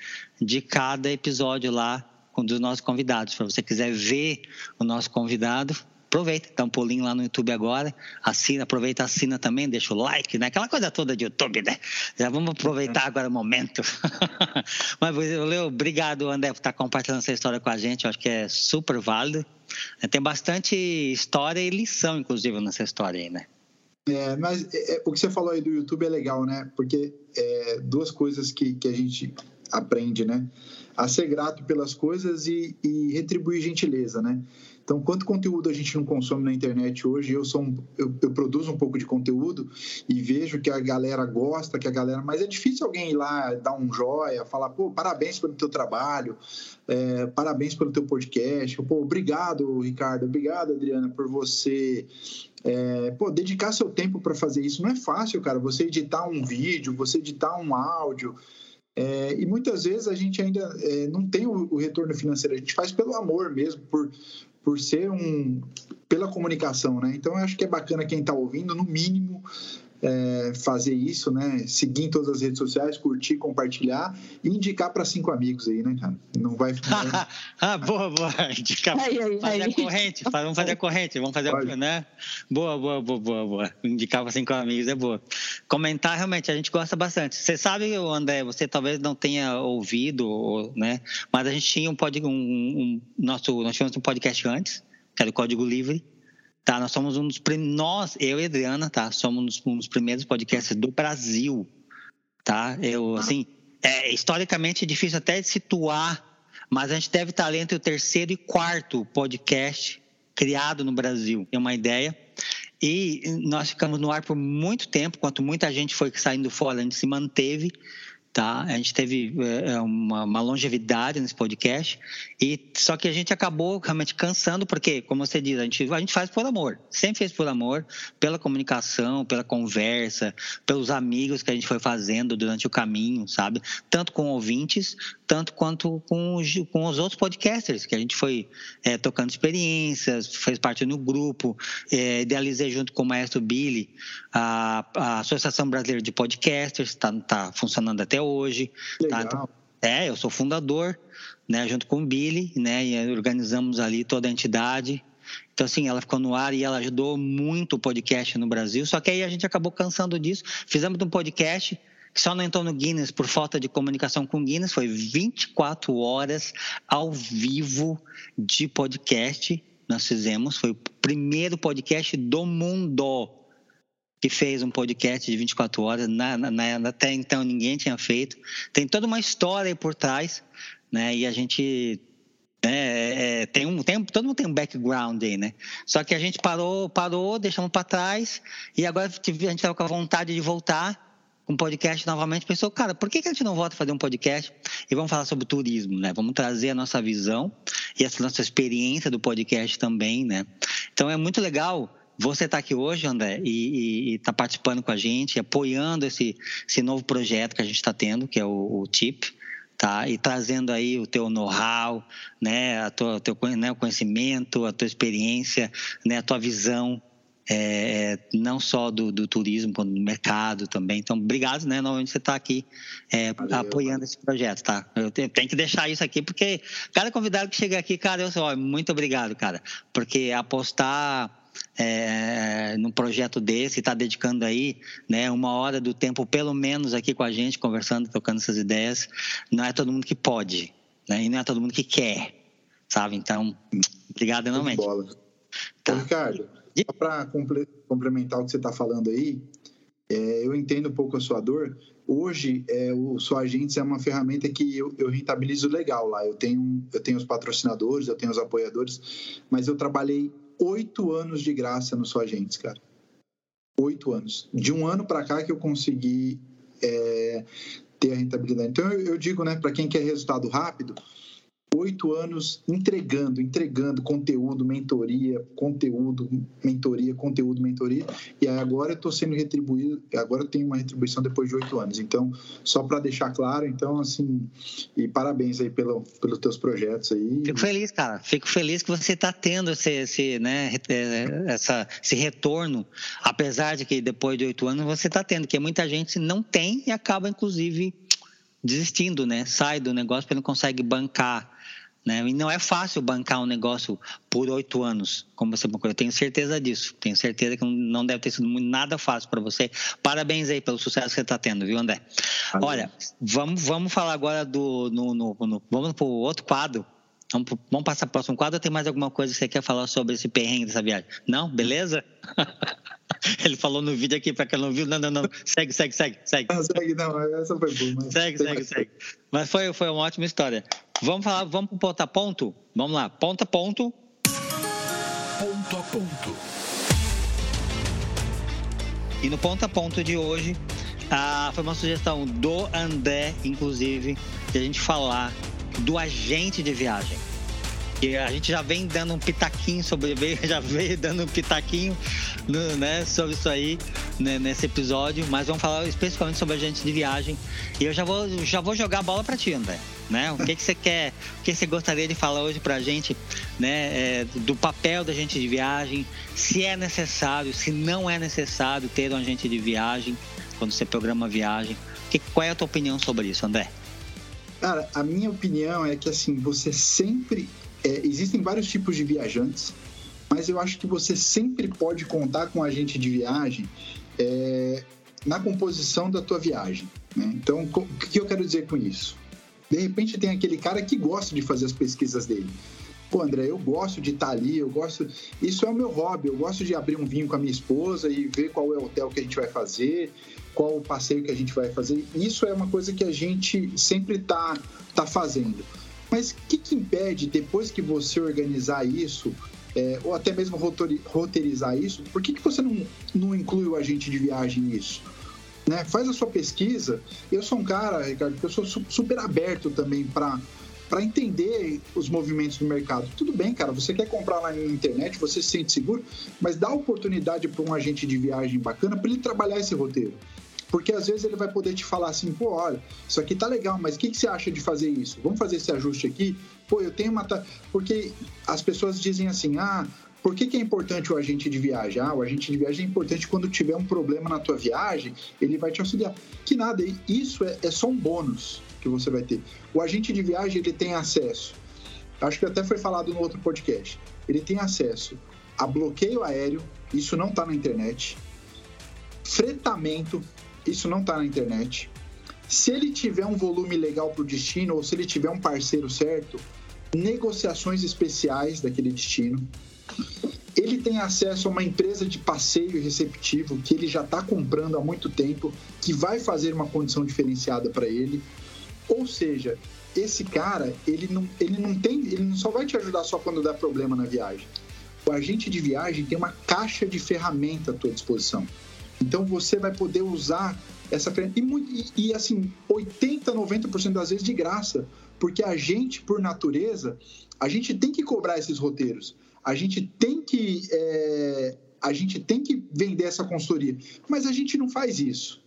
de cada episódio lá dos nossos convidados. Se você quiser ver o nosso convidado, aproveita, dá um pulinho lá no YouTube agora, assina, aproveita, assina também, deixa o like, né? Aquela coisa toda de YouTube, né? Já vamos aproveitar agora o momento. Mas, Leo, obrigado, André, por estar compartilhando essa história com a gente. Eu acho que é super válido. Tem bastante história e lição, inclusive, nessa história aí, né? É, mas é, é, o que você falou aí do YouTube é legal, né? Porque é, duas coisas que, que a gente aprende, né? A ser grato pelas coisas e, e retribuir gentileza, né? Então, quanto conteúdo a gente não consome na internet hoje? Eu sou um, eu, eu, produzo um pouco de conteúdo e vejo que a galera gosta, que a galera. Mas é difícil alguém ir lá dar um joia, falar, pô, parabéns pelo teu trabalho, é, parabéns pelo teu podcast. Pô, obrigado, Ricardo, obrigado, Adriana, por você é, pô, dedicar seu tempo para fazer isso não é fácil, cara. Você editar um vídeo, você editar um áudio. É, e muitas vezes a gente ainda é, não tem o, o, retorno financeiro, a gente faz pelo amor mesmo, por, por ser um. pela comunicação, né? Então eu acho que é bacana quem está ouvindo, no mínimo, é, fazer isso, né? Seguir em todas as redes sociais, curtir, compartilhar e indicar para cinco amigos aí, né, cara? Não vai. ah, boa, boa. Indicar. Aí, aí, fazer aí. a corrente, vamos fazer a corrente, vamos fazer, a, né? Boa, boa, boa, boa, boa. Indicar para cinco amigos é boa. Comentar, realmente, a gente gosta bastante. Você sabe, André, você talvez não tenha ouvido, né? Mas a gente tinha um, pod, um, um nosso, nós tínhamos um podcast antes, que era o Código Livre Tá, nós somos um dos nós, eu e Adriana, tá, somos um dos primeiros podcasts do Brasil, tá? Eu assim, é historicamente é difícil até de situar, mas a gente deve estar entre o terceiro e quarto podcast criado no Brasil. É uma ideia. E nós ficamos no ar por muito tempo, enquanto muita gente foi saindo fora, a gente se manteve tá? A gente teve é, é, uma, uma, longevidade nesse podcast e só que a gente acabou realmente cansando porque, como você diz, a gente a gente faz por amor, sempre fez por amor, pela comunicação, pela conversa, pelos amigos que a gente foi fazendo durante o caminho, sabe? Tanto com ouvintes, tanto quanto com os, com os outros podcasters que a gente foi é, tocando experiências, fez parte do grupo, é, idealizei junto com o maestro Billy a, a Associação Brasileira de Podcasters, está tá funcionando até hoje. Tá? Então, é, eu sou fundador, né, junto com o Billy, né, e organizamos ali toda a entidade. Então, assim, ela ficou no ar e ela ajudou muito o podcast no Brasil. Só que aí a gente acabou cansando disso. Fizemos um podcast que só não entrou no Guinness por falta de comunicação com o Guinness. Foi 24 horas ao vivo de podcast. Nós fizemos. Foi o primeiro podcast do mundo que fez um podcast de 24 horas. Na, na, até então ninguém tinha feito. Tem toda uma história por trás, né? E a gente é, é, tem um tem, todo mundo tem um background aí, né? Só que a gente parou, parou, deixamos para trás e agora a gente estava com a vontade de voltar com um podcast novamente. Pensou, cara, por que, que a gente não volta a fazer um podcast e vamos falar sobre turismo, né? Vamos trazer a nossa visão e essa nossa experiência do podcast também, né? Então é muito legal você está aqui hoje, André, e está participando com a gente, apoiando esse, esse novo projeto que a gente está tendo, que é o, o TIP, tá? E trazendo aí o teu know-how, né? A tua, teu né? o conhecimento, a tua experiência, né? A tua visão, é, não só do, do, turismo, quanto do mercado também. Então, obrigado, né? Novamente você está aqui é, valeu, apoiando valeu. esse projeto, tá? Eu tenho, tenho, que deixar isso aqui, porque cada convidado que chega aqui, cara, eu sou, muito obrigado, cara, porque apostar é, num projeto desse, está dedicando aí né, uma hora do tempo, pelo menos, aqui com a gente, conversando, tocando essas ideias. Não é todo mundo que pode, né, e não é todo mundo que quer, sabe? Então, obrigado enormemente. Tá. Ô, Ricardo, só para complementar o que você está falando aí, é, eu entendo um pouco a sua dor. Hoje, é, o Sua Agentes é uma ferramenta que eu, eu, rentabilizo legal lá. Eu tenho, eu tenho os patrocinadores, eu tenho os apoiadores, mas eu trabalhei oito anos de graça no Sua Agentes, cara. Oito anos. De um ano para cá que eu consegui é, ter a rentabilidade. Então, eu, eu digo, né, para quem quer resultado rápido, oito anos entregando, entregando conteúdo, mentoria, conteúdo, mentoria, conteúdo, mentoria, e agora eu estou sendo retribuído, agora eu tenho uma retribuição depois de oito anos. Então, só para deixar claro, então, assim, e parabéns aí pelo, pelos teus projetos aí. Fico feliz, cara. Fico feliz que você está tendo esse, esse, né, é, essa, esse retorno, apesar de que depois de oito anos você está tendo, que muita gente não tem e acaba, inclusive, desistindo, né? Sai do negócio porque não consegue bancar. Né? E não é fácil bancar um negócio por oito anos, como você procurou. Eu tenho certeza disso. Tenho certeza que não deve ter sido nada fácil para você. Parabéns aí pelo sucesso que você está tendo, viu, André? Olha, vamos, vamos falar agora do. No, no, no vamos para o outro quadro. Vamos, vamos passar para o próximo quadro. Tem mais alguma coisa que você quer falar sobre esse perrengue dessa viagem? Não? Beleza? Ele falou no vídeo aqui, para quem não viu. Não, não, não. Segue, segue, segue. segue. Não, segue, não. Essa foi boa. Mas... Segue, segue, segue. Mas foi, foi uma ótima história. Vamos falar, vamos para o ponto a ponto? Vamos lá. Ponto a ponto. Ponto a ponto. E no ponto a ponto de hoje, ah, foi uma sugestão do André, inclusive, de a gente falar do agente de viagem. E a gente já vem dando um pitaquinho sobre, já veio dando um pitaquinho né, sobre isso aí né, nesse episódio, mas vamos falar especificamente sobre agente de viagem. E eu já vou, já vou jogar a bola para ti, André. Né? O que, que você quer, o que você gostaria de falar hoje para a gente, né, é, do papel da agente de viagem, se é necessário, se não é necessário ter um agente de viagem quando você programa viagem. Que, qual é a tua opinião sobre isso, André? Cara, a minha opinião é que assim, você sempre é, existem vários tipos de viajantes, mas eu acho que você sempre pode contar com um agente de viagem é, na composição da tua viagem. Né? Então, o que eu quero dizer com isso? De repente tem aquele cara que gosta de fazer as pesquisas dele. Pô, André, eu gosto de estar ali, eu gosto. Isso é o meu hobby. Eu gosto de abrir um vinho com a minha esposa e ver qual é o hotel que a gente vai fazer, qual o passeio que a gente vai fazer. Isso é uma coisa que a gente sempre está tá fazendo. Mas o que, que, impede, depois que você organizar isso, é, ou até mesmo roteirizar isso, por que, que você não, não inclui o agente de viagem nisso? Né? Faz a sua pesquisa. Eu sou um cara, Ricardo, que eu sou super aberto também para para entender os movimentos do mercado. Tudo bem, cara, você quer comprar lá na internet, você se sente seguro, mas dá oportunidade para um agente de viagem bacana para ele trabalhar esse roteiro. Porque às vezes ele vai poder te falar assim, pô, olha, isso aqui tá legal, mas o que, que você acha de fazer isso? Vamos fazer esse ajuste aqui? Pô, eu tenho uma. Porque as pessoas dizem assim, ah, por que, que, é importante o agente de viagem? Ah, o agente de viagem é importante quando tiver um problema na tua viagem, ele vai te auxiliar. Que nada, isso é, é só um bônus que você vai ter. O agente de viagem, ele tem acesso, acho que até foi falado no outro podcast, ele tem acesso a bloqueio aéreo, isso não está na internet, fretamento, isso não está na internet. Se ele tiver um volume legal para o destino, ou se ele tiver um parceiro certo, negociações especiais daquele destino. Ele tem acesso a uma empresa de passeio receptivo que ele já está comprando há muito tempo, que vai fazer uma condição diferenciada para ele. Ou seja, esse cara, ele não, ele não tem, ele não só vai te ajudar só quando dá problema na viagem. O agente de viagem tem uma caixa de ferramenta à tua disposição. Então você vai poder usar essa ferramenta. E, e, assim, 80, 90% das vezes de graça. Porque a gente, por natureza, a gente tem que cobrar esses roteiros. A gente tem que. É, a gente tem que vender essa consultoria. Mas a gente não faz isso.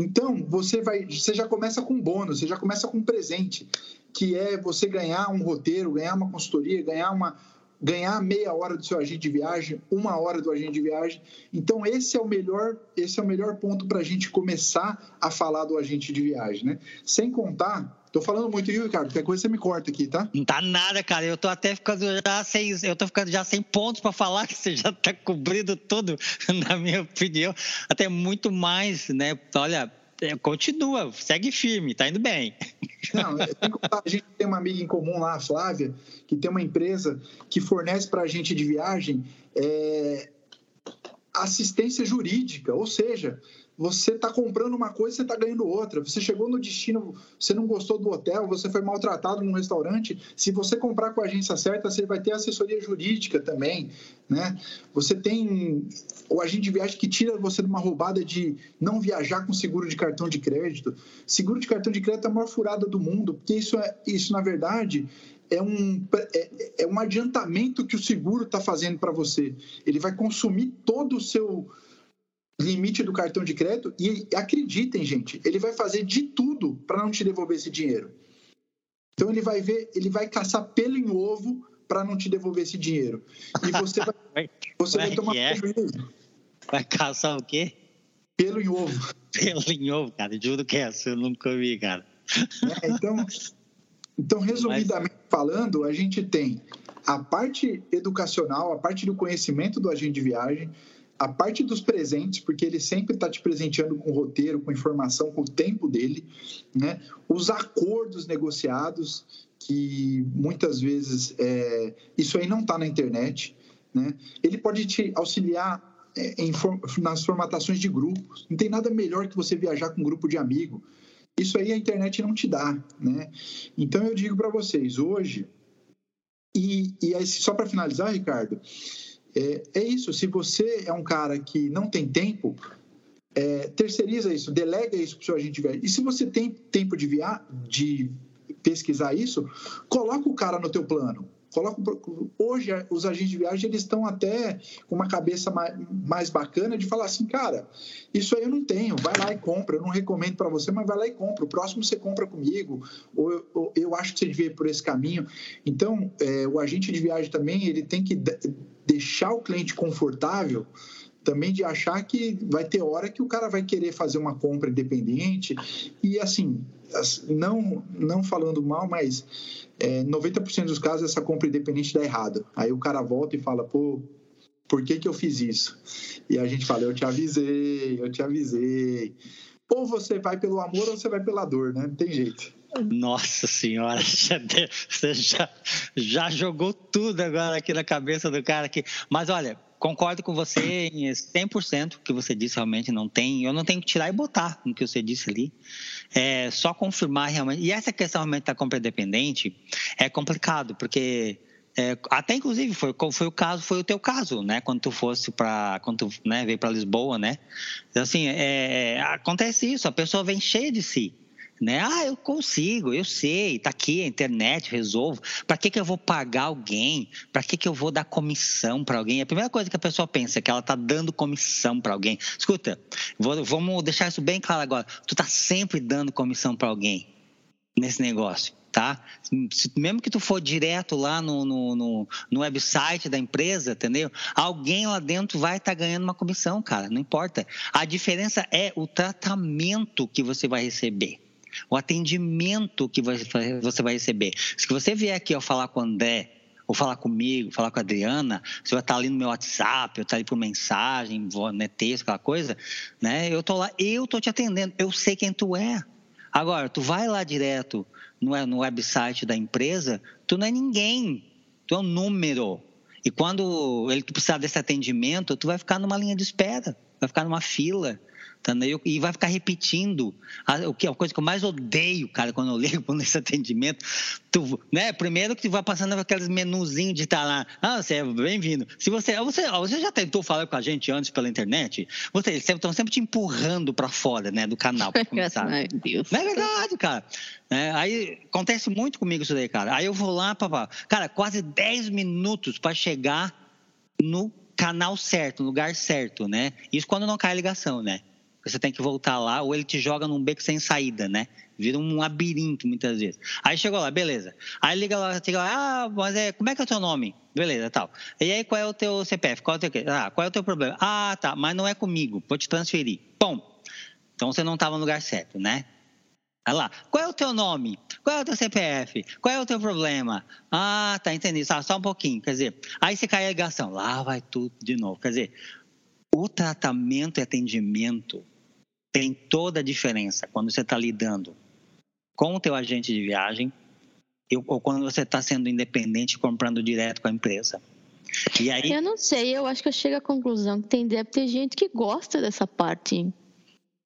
Então, você vai, você já começa com bônus, você já começa com um presente, que é você ganhar um roteiro, ganhar uma consultoria, ganhar uma, ganhar meia hora do seu agente de viagem, uma hora do agente de viagem. Então esse é o melhor, esse é o melhor ponto para a gente começar a falar do agente de viagem, né? Sem contar Tô falando muito, viu, Ricardo? Qualquer coisa você me corta aqui, tá? Não tá nada, cara. Eu tô até ficando já sem. Eu tô ficando já sem pontos para falar que você já tá cobrindo tudo, na minha opinião. Até muito mais, né? Olha, continua, segue firme, tá indo bem. Não, a gente tem uma amiga em comum lá, a Flávia, que tem uma empresa que fornece para a gente de viagem é, assistência jurídica, ou seja, você está comprando uma coisa, você está ganhando outra. Você chegou no destino, você não gostou do hotel, você foi maltratado num restaurante. Se você comprar com a agência certa, você vai ter assessoria jurídica também, né? Você tem o agente de viagem que tira você de uma roubada de não viajar com seguro de cartão de crédito. Seguro de cartão de crédito é a maior furada do mundo, porque isso é isso na verdade é um, é, é um adiantamento que o seguro está fazendo para você. Ele vai consumir todo o seu limite do cartão de crédito e acreditem, gente, ele vai fazer de tudo para não te devolver esse dinheiro. Então ele vai ver, ele vai caçar pelo em ovo para não te devolver esse dinheiro. E você vai, você vai tomar é? prejuízo. Vai caçar o quê? Pelo em ovo. Pelo em ovo, cara. Juro que é essa, eu nunca vi, cara. É, então, então, resumidamente Mas... falando, a gente tem a parte educacional, a parte do conhecimento do agente de viagem, a parte dos presentes, porque ele sempre está te presenteando com roteiro, com informação, com o tempo dele, né? Os acordos negociados, que muitas vezes é, isso aí não está na internet, né? Ele pode te auxiliar é, em, nas formatações de grupos. Não tem nada melhor que você viajar com um grupo de amigo. Isso aí a internet não te dá, né? Então eu digo para vocês hoje e, e aí, só para finalizar, Ricardo, é, é, isso. Se você é um cara que não tem tempo, é, terceiriza isso, delega isso para o seu agente de viagem. E se você tem tempo de, via, de pesquisar isso, coloca o cara no teu plano. Coloca, hoje, os agentes de viagem eles estão até com uma cabeça mais, bacana de falar assim, cara, isso aí eu não tenho, vai lá e compra. Eu não recomendo para você, mas vai lá e compra. O próximo você compra comigo, ou, ou eu acho que você devia ir por esse caminho. Então, é, o agente de viagem também ele tem que deixar o cliente confortável também de achar que vai ter hora que o cara vai querer fazer uma compra independente e assim não não falando mal mas é, 90% dos casos essa compra independente dá errado. Aí o cara volta e fala pô por que que eu fiz isso? E a gente fala eu te avisei eu te avisei. Ou você vai pelo amor ou você vai pela dor né? Não tem jeito. Nossa senhora, você já, já jogou tudo agora aqui na cabeça do cara aqui. Mas olha, concordo com você em 100% que você disse realmente não tem. Eu não tenho que tirar e botar no que você disse ali. É só confirmar realmente. E essa questão realmente da compra independente é complicado, porque é, até inclusive foi, foi o caso, foi o teu caso, né? Quando tu fosse para, quando tu né, veio para Lisboa, né? Assim, é, acontece isso. A pessoa vem cheia de si né? Ah, eu consigo, eu sei, tá aqui a internet, resolvo. Para que, que eu vou pagar alguém? Para que, que eu vou dar comissão para alguém? A primeira coisa que a pessoa pensa é que ela tá dando comissão para alguém. Escuta, vou, vamos deixar isso bem claro agora. Tu tá sempre dando comissão para alguém nesse negócio. Tá? Mesmo que tu for direto lá no, no, no, no website da empresa, entendeu? Alguém lá dentro vai estar tá ganhando uma comissão, cara, não importa. A diferença é o tratamento que você vai receber o atendimento que você vai receber. Se você vier aqui ao falar com o André, ou falar comigo, falar com a Adriana, você vai estar ali no meu WhatsApp, eu estar ali por mensagem, né, texto, aquela coisa, né? Eu tô lá, eu tô te atendendo, eu sei quem tu é. Agora, tu vai lá direto no, no website da empresa, tu não é ninguém, tu é um número. E quando ele precisar desse atendimento, tu vai ficar numa linha de espera, vai ficar numa fila. Entendeu? E vai ficar repetindo. A, o que, a coisa que eu mais odeio, cara, quando eu ligo nesse atendimento. Tu, né? Primeiro que tu vai passando aqueles menuzinhos de estar tá lá. Ah, você é bem-vindo. Se você, você, você já tentou falar com a gente antes pela internet, você, eles estão sempre te empurrando para fora, né, do canal. Pra começar. Ai, Deus. Não é verdade, cara. É, aí acontece muito comigo isso daí, cara. Aí eu vou lá, papá. Cara, quase 10 minutos para chegar no canal certo, no lugar certo, né? Isso quando não cai a ligação, né? Você tem que voltar lá, ou ele te joga num beco sem saída, né? Vira um labirinto muitas vezes. Aí chegou lá, beleza. Aí liga lá, chega lá, ah, mas é, como é que é o teu nome? Beleza, tal. E aí, qual é o teu CPF? Qual é o teu Ah, qual é o teu problema? Ah, tá, mas não é comigo, vou te transferir. Bom, então você não estava no lugar certo, né? Olha lá, qual é o teu nome? Qual é o teu CPF? Qual é o teu problema? Ah, tá, entendi. Só, só um pouquinho. Quer dizer, aí você cai a ligação, lá vai tudo de novo. Quer dizer, o tratamento e atendimento tem toda a diferença quando você está lidando com o teu agente de viagem ou quando você está sendo independente comprando direto com a empresa. E aí... Eu não sei, eu acho que eu chego à conclusão que tem, deve ter gente que gosta dessa parte.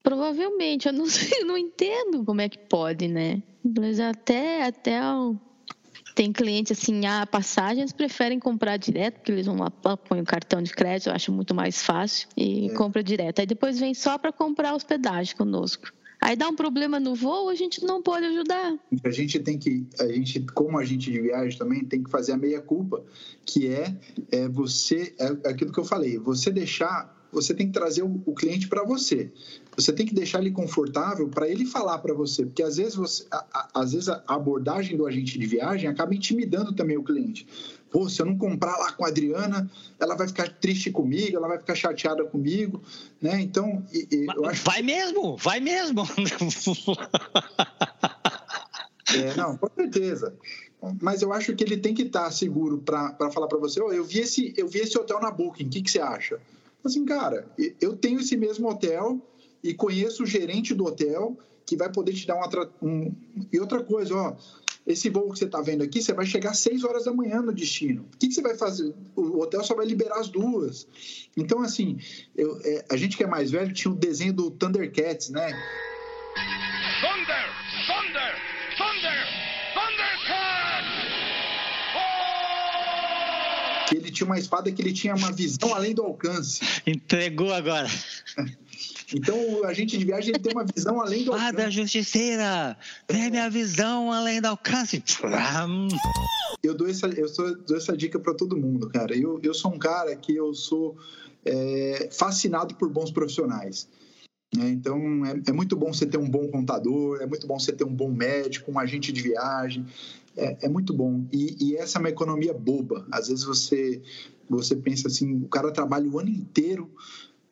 Provavelmente, eu não sei, não entendo como é que pode, né? Mas até, até tem cliente assim, a passagens preferem comprar direto, porque eles vão lá, põem o cartão de crédito, eu acho muito mais fácil, e é. compra direto. Aí depois vem só para comprar hospedagem conosco. Aí dá um problema no voo, a gente não pode ajudar. A gente tem que, a gente, como agente de viagem também, tem que fazer a meia culpa, que é, é você, é aquilo que eu falei, você deixar, você tem que trazer o, o cliente para você. Você tem que deixar ele confortável para ele falar para você, porque às vezes você, a, a, às vezes a abordagem do agente de viagem acaba intimidando também o cliente. Pô, se eu não comprar lá com a Adriana, ela vai ficar triste comigo, ela vai ficar chateada comigo, né? Então, eu acho vai mesmo, vai mesmo. é, não, com certeza. Mas eu acho que ele tem que estar seguro para falar para você, oh, eu vi esse eu vi esse hotel na Booking, o que, que você acha? Assim, cara, eu tenho esse mesmo hotel e conheço o gerente do hotel que vai poder te dar uma um, e outra coisa, ó, esse voo que você está vendo aqui, você vai chegar às 6 horas da manhã no destino. O que, que, você vai fazer? O hotel só vai liberar as duas. Então, assim, eu, é, a gente que é mais velho tinha o um desenho do Thundercats, né? Thunder! Thunder! Thunder! Thundercats! Oh! Ele tinha uma espada que ele tinha uma visão além do alcance. Entregou agora. Então, a gente de viagem tem uma visão além do alcance. Ah, da justiceira! Vem minha visão além do alcance! Eu dou essa, eu sou, dou essa dica para todo mundo, cara. Eu, eu sou um cara que eu sou é, fascinado por bons profissionais. Né? Então, é, é, muito bom você ter um bom contador, é muito bom você ter um bom médico, um agente de viagem. É, é muito bom. E, e, essa é uma economia boba. Às vezes você, você pensa assim, o cara trabalha o ano inteiro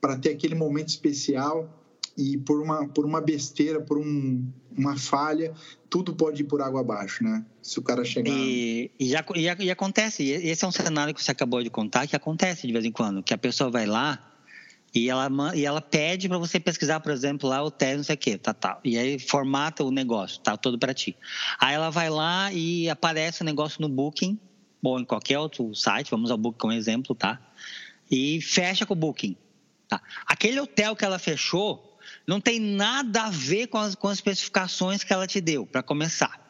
para ter aquele momento especial e por uma, por uma besteira, por um, uma falha, tudo pode ir por água abaixo, né? Se o cara chegar. E, e, já, e, e acontece, esse é um cenário que você acabou de contar, que acontece de vez em quando, que a pessoa vai lá e ela, e ela pede para você pesquisar, por exemplo, lá o hotel, não sei o quê, tá, tá. E aí formata o negócio, tá todo para ti. Aí ela vai lá e aparece o negócio no Booking, ou em qualquer outro site, vamos ao Booking como exemplo, tá? E fecha com o Booking. Tá? Aquele hotel que ela fechou não tem nada a ver com as, com as especificações que ela te deu, para começar.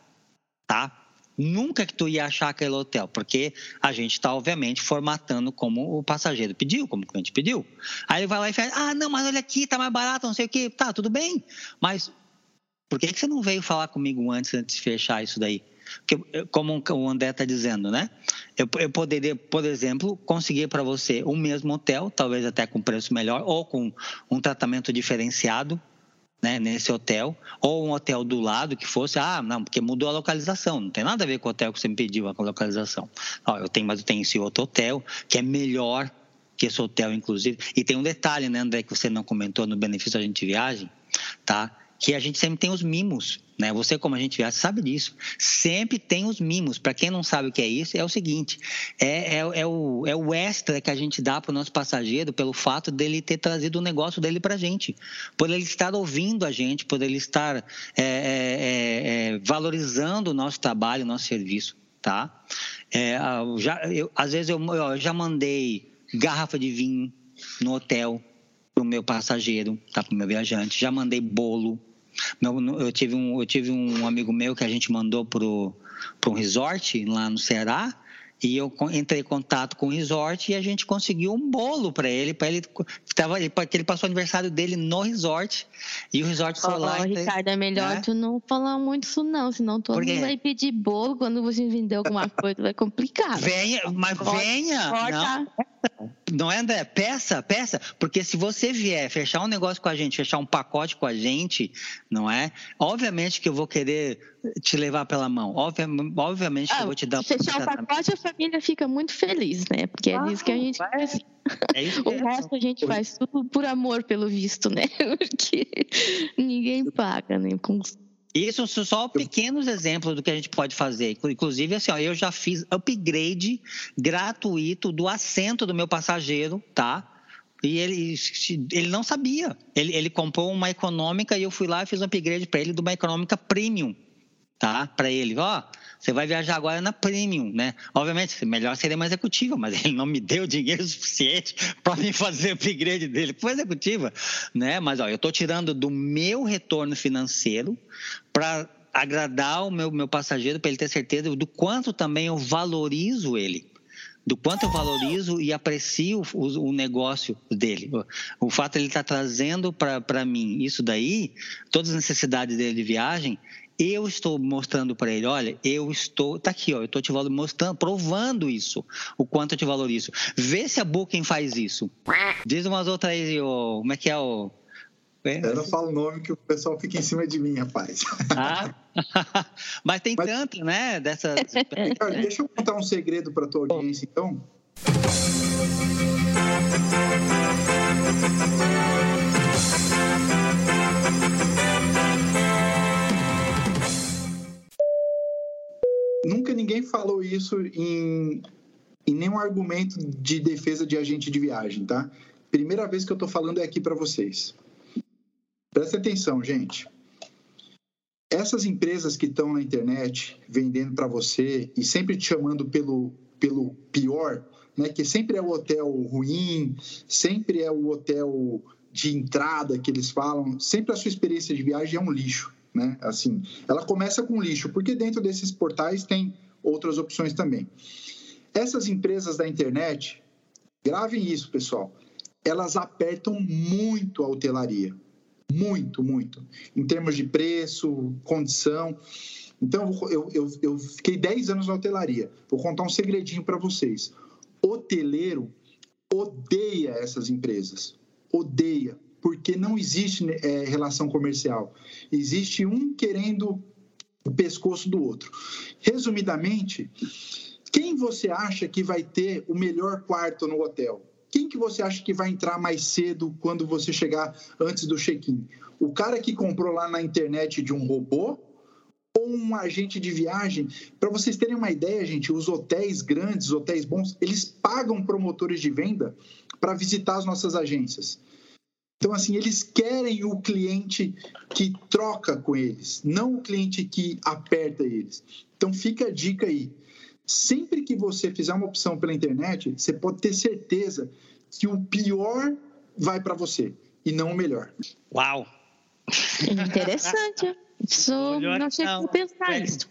Tá? Nunca que tu ia achar aquele hotel, porque a gente está, obviamente, formatando como o passageiro pediu, como o cliente pediu. Aí ele vai lá e fala, ah, não, mas olha aqui, tá mais barato, não sei o quê. Tá, tudo bem, mas por que, que você não veio falar comigo antes, antes de fechar isso daí? Porque, como o André está dizendo, né? Eu, eu, poderia, por exemplo, conseguir para você o mesmo hotel, talvez até com preço melhor, ou com um tratamento diferenciado, né, nesse hotel, ou um hotel do lado que fosse, ah, não, porque mudou a localização, não tem nada a ver com o hotel que você me pediu, a localização. Ó, eu tenho, mas eu tenho esse outro hotel que é melhor que esse hotel, inclusive. E tem um detalhe, né, André, que você não comentou no benefício da gente viagem, tá? Que a gente sempre tem os mimos né? Você, como a gente já sabe disso, sempre tem os mimos. Para quem não sabe o que é isso, é o seguinte: é, é, é, o, é o extra que a gente dá para o nosso passageiro pelo fato dele ter trazido o negócio dele para a gente, por ele estar ouvindo a gente, por ele estar é, é, é, é valorizando o nosso trabalho, o nosso serviço. Tá? já, eu, às vezes eu, eu já mandei garrafa de vinho no hotel para o meu passageiro, tá? para o meu viajante, já mandei bolo eu tive um, eu tive um amigo meu que a gente mandou para um resort lá no Ceará. E eu entrei em contato com o resort e a gente conseguiu um bolo para ele, para ele tava, que ele passou o aniversário dele no resort. E o resort foi oh, lá. Oh, Ricardo, é melhor né? tu não falar muito isso não, senão todo mundo vai pedir bolo quando você vender alguma coisa, vai complicar. Venha, mas venha. Não. Não é, André? Peça, peça. Porque se você vier fechar um negócio com a gente, fechar um pacote com a gente, não é? Obviamente que eu vou querer te levar pela mão. obviamente que ah, eu vou te dar... Fechar um pacote, família fica muito feliz, né? Porque é isso que a gente... Faz. É isso o resto a gente faz tudo por amor, pelo visto, né? Porque ninguém paga, né? Com isso são só pequenos exemplos do que a gente pode fazer. Inclusive, assim, ó, eu já fiz upgrade gratuito do assento do meu passageiro, tá? E ele, ele não sabia. Ele, ele comprou uma econômica e eu fui lá e fiz um upgrade para ele de uma econômica premium, tá? Para ele, ó, você vai viajar agora na premium, né? Obviamente, melhor seria uma executiva, mas ele não me deu dinheiro suficiente para me fazer o upgrade dele para executiva, né? Mas ó, eu estou tirando do meu retorno financeiro para agradar o meu, meu passageiro, para ele ter certeza do quanto também eu valorizo ele. do quanto eu valorizo e aprecio o, o negócio dele. O, o fato de ele estar tá trazendo para mim isso daí, todas as necessidades dele de viagem, eu estou mostrando para ele, olha, eu estou, tá aqui, ó, eu estou te mostrando, provando isso, o quanto eu te valorizo. Vê se a Booking faz isso. Diz umas outras aí, ó, como é que é o é. Eu não falo o nome que o pessoal fica em cima de mim, rapaz. Ah, mas tem mas, tanto, né? Dessas... deixa eu contar um segredo para tua audiência, então. Ninguém falou isso em, em nenhum argumento de defesa de agente de viagem, tá? Primeira vez que eu estou falando é aqui para vocês. Presta atenção, gente. Essas empresas que estão na internet vendendo para você e sempre te chamando pelo, pelo pior, né, que sempre é o hotel ruim, sempre é o hotel de entrada que eles falam, sempre a sua experiência de viagem é um lixo, né? Assim, ela começa com lixo, porque dentro desses portais tem outras opções também. Essas empresas da internet, gravem isso, pessoal, elas apertam muito a hotelaria muito, muito, em termos de preço, condição. Então, eu, eu, eu fiquei 10 anos na hotelaria. Vou contar um segredinho para vocês. Hoteleiro odeia essas empresas. Odeia. Porque não existe é, relação comercial. Existe um querendo o pescoço do outro. Resumidamente, quem você acha que vai ter o melhor quarto no hotel? quem que você acha que vai entrar mais cedo quando você chegar antes do check-in? O cara que comprou lá na internet de um robô ou um agente de viagem? Para vocês terem uma ideia, gente, os hotéis grandes, os hotéis bons, eles pagam promotores de venda para visitar as nossas agências. Então, assim, eles querem o cliente que troca com eles, não o cliente que aperta eles. Então, fica a dica aí sempre que você fizer uma opção pela internet, você pode ter certeza que o pior vai para você e não o melhor. Uau! Interessante. Isso não tinha como pensar é, isso.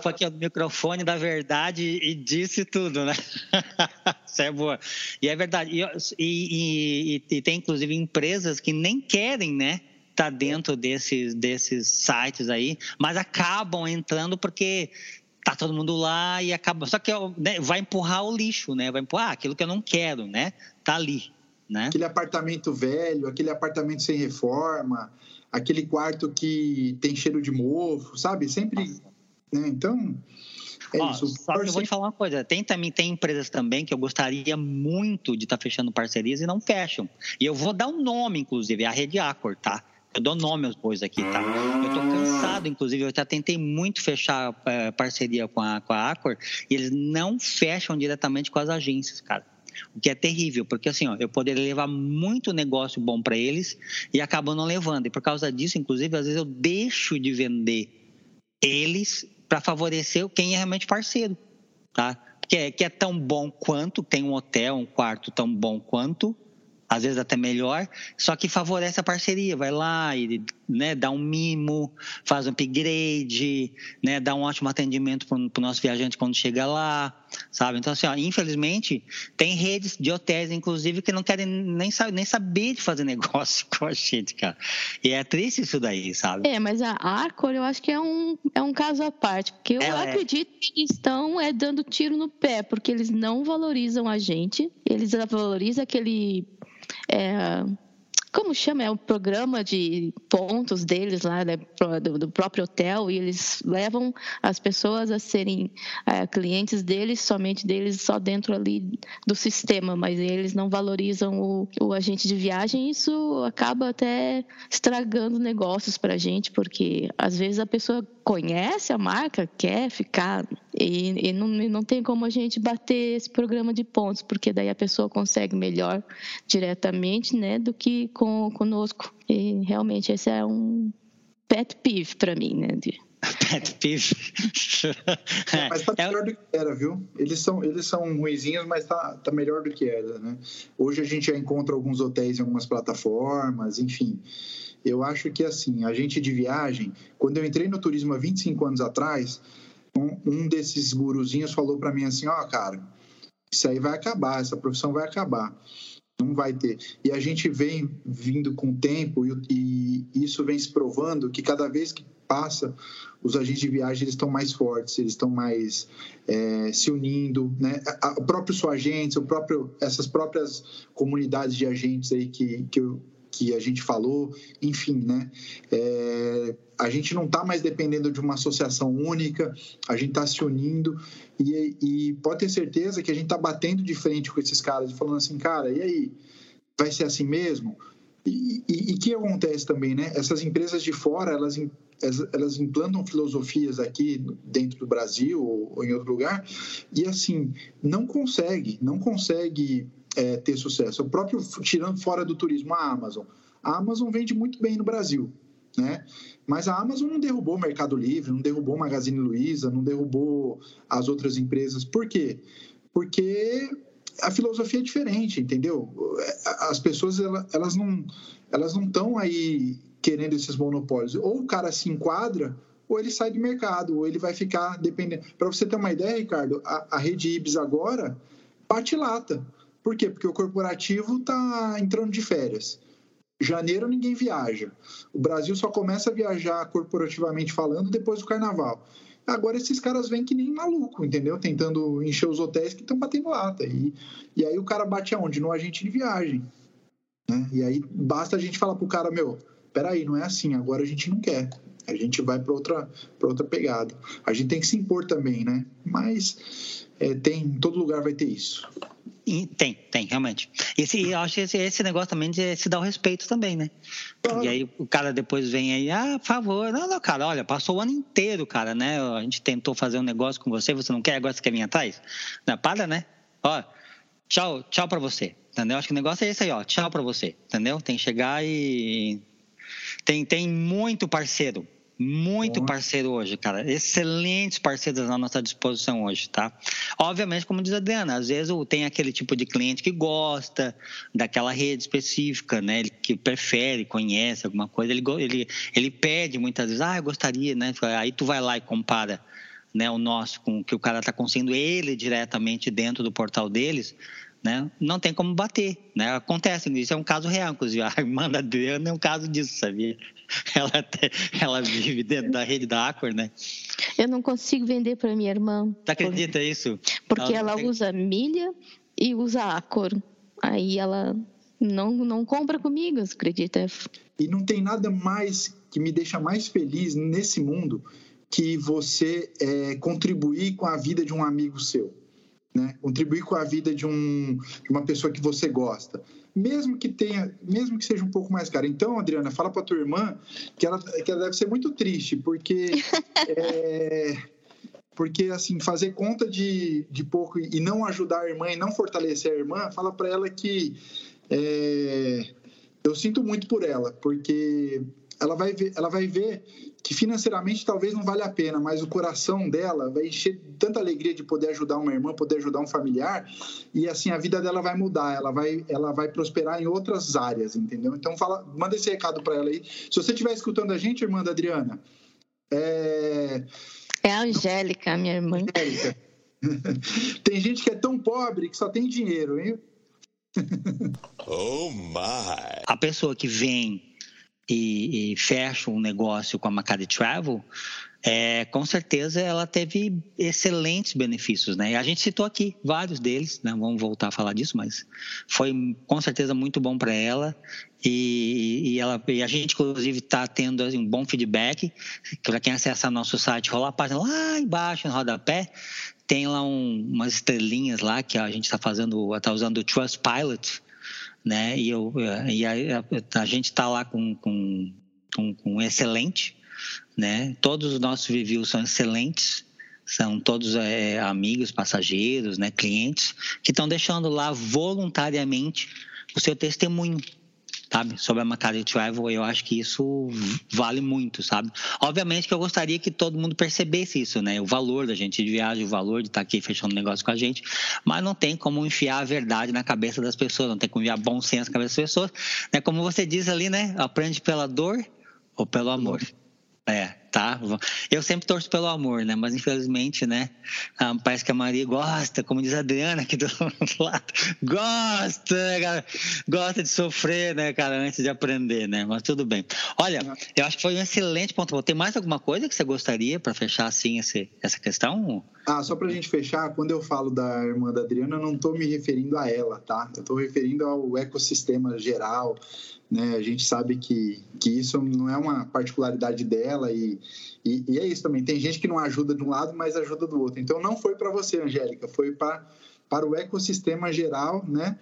Foi aqui o microfone da verdade e disse tudo, né? Isso é boa. E é verdade. E, e, e, e tem, inclusive, empresas que nem querem, né? Tá dentro desses, desses sites aí, mas acabam entrando porque tá todo mundo lá e acaba. Só que né, vai empurrar o lixo, né? Vai empurrar aquilo que eu não quero, né? Tá ali. Né? Aquele apartamento velho, aquele apartamento sem reforma, aquele quarto que tem cheiro de mofo, sabe? Sempre. Né? Então. É Ó, isso. Só que eu vou te falar uma coisa: tem também tem empresas também que eu gostaria muito de estar tá fechando parcerias e não fecham. E eu vou dar um nome, inclusive, é a Rede Acor, tá? Eu dou nome aos bois aqui, tá? Eu tô cansado, inclusive, eu já tentei muito fechar é, parceria com a, com a Accor e eles não fecham diretamente com as agências, cara. O que é terrível, porque assim, ó, eu poderia levar muito negócio bom para eles e acabam não levando. E por causa disso, inclusive, às vezes eu deixo de vender eles para favorecer quem é realmente parceiro, tá? Que é, que é tão bom quanto, tem um hotel, um quarto tão bom quanto, às vezes até melhor, só que favorece a parceria, vai lá e né, dá um mimo, faz um upgrade, né, dá um ótimo atendimento para o nosso viajante quando chega lá, sabe? Então, assim, ó, infelizmente, tem redes de hotéis, inclusive, que não querem nem, nem saber de fazer negócio com a gente, cara. E é triste isso daí, sabe? É, mas a Arcor eu acho que é um, é um caso à parte, porque eu Ela é. acredito é... que estão é, dando tiro no pé, porque eles não valorizam a gente, eles valorizam aquele é, como chama? É um programa de pontos deles lá, né, do, do, próprio hotel, e eles levam as pessoas a serem é, clientes deles, somente deles, só dentro ali do sistema, mas eles não valorizam o, o agente de viagem. Isso acaba até estragando negócios para a gente, porque às vezes a pessoa conhece a marca, quer ficar, e, e, não, e não tem como a gente bater esse programa de pontos, porque daí a pessoa consegue melhor diretamente, né, do que com, conosco. E realmente esse é um pet peeve para mim, né, de... Pet peeve. é, mas tá é melhor do que era, viu? Eles são, eles são ruizinhos, mas tá, tá melhor do que era, né? Hoje a gente já encontra alguns hotéis em algumas plataformas, enfim. Eu acho que, assim, a gente de viagem, quando eu entrei no turismo há 25 anos atrás, um, um desses guruzinhos falou para mim assim: ó, oh, cara, Isso aí vai acabar, essa profissão vai acabar. Não vai ter. E a gente vem vindo com o tempo e, e isso vem se provando que cada vez que passa, os agentes de viagem eles estão mais fortes, eles estão mais é, se unindo, né? O próprio seu agente, o próprio, essas próprias comunidades de agentes aí que, que, que a gente falou, enfim, né? É, a gente não está mais dependendo de uma associação única, a gente está se unindo e, e, pode ter certeza que a gente está batendo de frente com esses caras e falando assim, cara, e aí, vai ser assim mesmo? E o que acontece também, né? Essas empresas de fora, elas, elas implantam filosofias aqui dentro do Brasil ou em outro lugar e, assim, não consegue, não consegue é, ter sucesso. O próprio, tirando fora do turismo, a Amazon. A Amazon vende muito bem no Brasil, né? Mas a Amazon não derrubou o Mercado Livre, não derrubou o Magazine Luiza, não derrubou as outras empresas. Por quê? Porque a filosofia é diferente, entendeu? As pessoas elas não elas não estão aí querendo esses monopólios. Ou o cara se enquadra, ou ele sai do mercado, ou ele vai ficar dependendo. Para você ter uma ideia, Ricardo, a, a rede Ibis agora bate lata. Por quê? Porque o corporativo está entrando de férias. Janeiro ninguém viaja. O Brasil só começa a viajar corporativamente falando depois do carnaval. Agora esses caras vêm que nem maluco, entendeu? Tentando encher os hotéis que estão batendo lata. E, e aí o cara bate aonde? No agente de viagem. Né? E aí basta a gente falar pro cara, meu, peraí, não é assim, agora a gente não quer. A gente vai para outra, outra pegada. A gente tem que se impor também, né? Mas é, tem, em todo lugar vai ter isso. Tem, tem, realmente. Esse, eu acho esse, esse negócio também de se dar o respeito também, né? Claro. E aí o cara depois vem aí, ah, por favor, não, não, cara, olha, passou o ano inteiro, cara, né? A gente tentou fazer um negócio com você, você não quer, agora você quer vir atrás? Não, para, né? Ó, tchau, tchau pra você, entendeu? Acho que o negócio é esse aí, ó, tchau pra você, entendeu? Tem que chegar e... Tem, tem muito parceiro, muito parceiro hoje, cara. Excelentes parceiros à nossa disposição hoje, tá? Obviamente, como diz a Adriana, às vezes tem aquele tipo de cliente que gosta daquela rede específica, né? Ele que prefere, conhece alguma coisa, ele, ele, ele pede muitas vezes, ah, eu gostaria, né? Aí tu vai lá e compara né, o nosso com o que o cara está conseguindo ele diretamente dentro do portal deles, né? Não tem como bater, né? Acontece, isso é um caso real, inclusive. A irmã da Adriana é um caso disso, sabia? Ela, até, ela vive dentro da rede da Aquar, né? Eu não consigo vender para minha irmã. Tu acredita por... isso? Porque ela, ela usa milha e usa Aquar. Aí ela não, não compra comigo, você acredita? E não tem nada mais que me deixa mais feliz nesse mundo que você é, contribuir com a vida de um amigo seu né? Contribuir com a vida de, um, de uma pessoa que você gosta, mesmo que tenha, mesmo que seja um pouco mais caro. Então, Adriana, fala para tua irmã que ela, que ela deve ser muito triste, porque é, porque assim fazer conta de, de pouco e não ajudar a irmã e não fortalecer a irmã, fala para ela que é, eu sinto muito por ela, porque ela vai ver, ela vai ver que financeiramente talvez não vale a pena, mas o coração dela vai encher de tanta alegria de poder ajudar uma irmã, poder ajudar um familiar, e assim a vida dela vai mudar, ela vai, ela vai prosperar em outras áreas, entendeu? Então fala, manda esse recado para ela aí. Se você estiver escutando a gente, irmã da Adriana, é é a Angélica, minha irmã. Angélica. tem gente que é tão pobre que só tem dinheiro, hein? oh my! A pessoa que vem e, e fecha um negócio com a Macari Travel, é, com certeza ela teve excelentes benefícios, né? A gente citou aqui vários deles, né? Vamos voltar a falar disso, mas foi com certeza muito bom para ela e, e, ela, e a gente inclusive está tendo assim, um bom feedback. Para quem acessar nosso site, rolar a página lá embaixo no rodapé, tem lá um, umas estrelinhas lá que a gente está fazendo, está usando o Trust Pilot né? E, eu, e a, a, a gente está lá com, com, com, com, excelente, né? Todos os nossos reviews são excelentes, são todos é, amigos, passageiros, né? Clientes que estão deixando lá voluntariamente o seu testemunho, sabe? Sobre a Macari Travel, eu acho que isso vale muito, sabe? Obviamente que eu gostaria que todo mundo percebesse isso, né? O valor da gente de viagem, o valor de estar aqui fechando negócio com a gente, mas não tem como enfiar a verdade na cabeça das pessoas, não tem como enfiar bom senso na cabeça das pessoas, né? Como você diz ali, né? Aprende pela dor ou pelo amor. É, tá? Eu sempre torço pelo amor, né? Mas infelizmente, né? Ah, parece que a Maria gosta, como diz a Adriana aqui do lado, gosta, né, cara? Gosta de sofrer, né, cara, antes de aprender, né? Mas tudo bem. Olha, eu acho que foi um excelente ponto. Tem mais alguma coisa que você gostaria para fechar assim esse, essa questão? Ah, só para a gente fechar, quando eu falo da irmã da Adriana, eu não estou me referindo a ela, tá? Eu estou referindo ao ecossistema geral, né? A gente sabe que, que isso não é uma particularidade dela e, e, e é isso também. Tem gente que não ajuda de um lado, mas ajuda do outro. Então, não foi para você, Angélica, foi para para o ecossistema geral, né?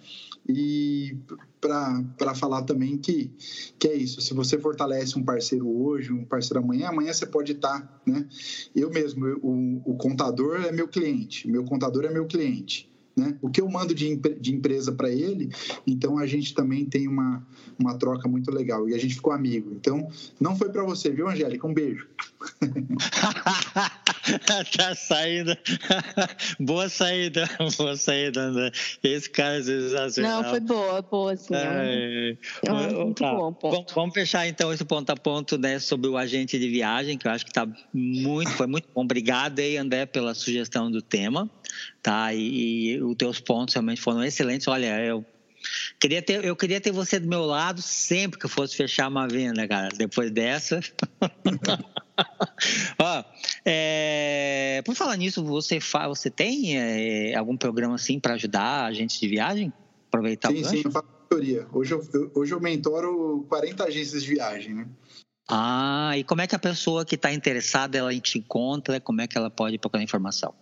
E para falar também que, que é isso. Se você fortalece um parceiro hoje, um parceiro amanhã, amanhã você pode estar, tá, né? Eu mesmo, o, o contador é meu cliente, meu contador é meu cliente. Né? O que eu mando de, de empresa para ele, então a gente também tem uma, uma troca muito legal e a gente ficou amigo. Então, não foi para você, viu, Angélica? Um beijo. tá saindo. boa saída, boa saída, André. Esse cara é sensacional. Não, foi boa, boa, sim. É, é, muito tá. bom, ponto. Vamos fechar então esse ponto a ponto né, sobre o agente de viagem, que eu acho que tá muito, foi muito bom. Obrigado aí, André, pela sugestão do tema. Tá? E, e os teus pontos realmente foram excelentes. Olha, eu Queria ter, eu queria ter você do meu lado sempre que eu fosse fechar uma venda, cara. Depois dessa. Ó, é, por falar nisso, você, fa, você tem é, algum programa assim para ajudar a gente de viagem? Aproveitar sim, o Sim, eu faço mentoria. Hoje eu, hoje eu mentoro 40 agências de viagem, né? Ah, e como é que a pessoa que está interessada, ela te encontra? Como é que ela pode procurar informação?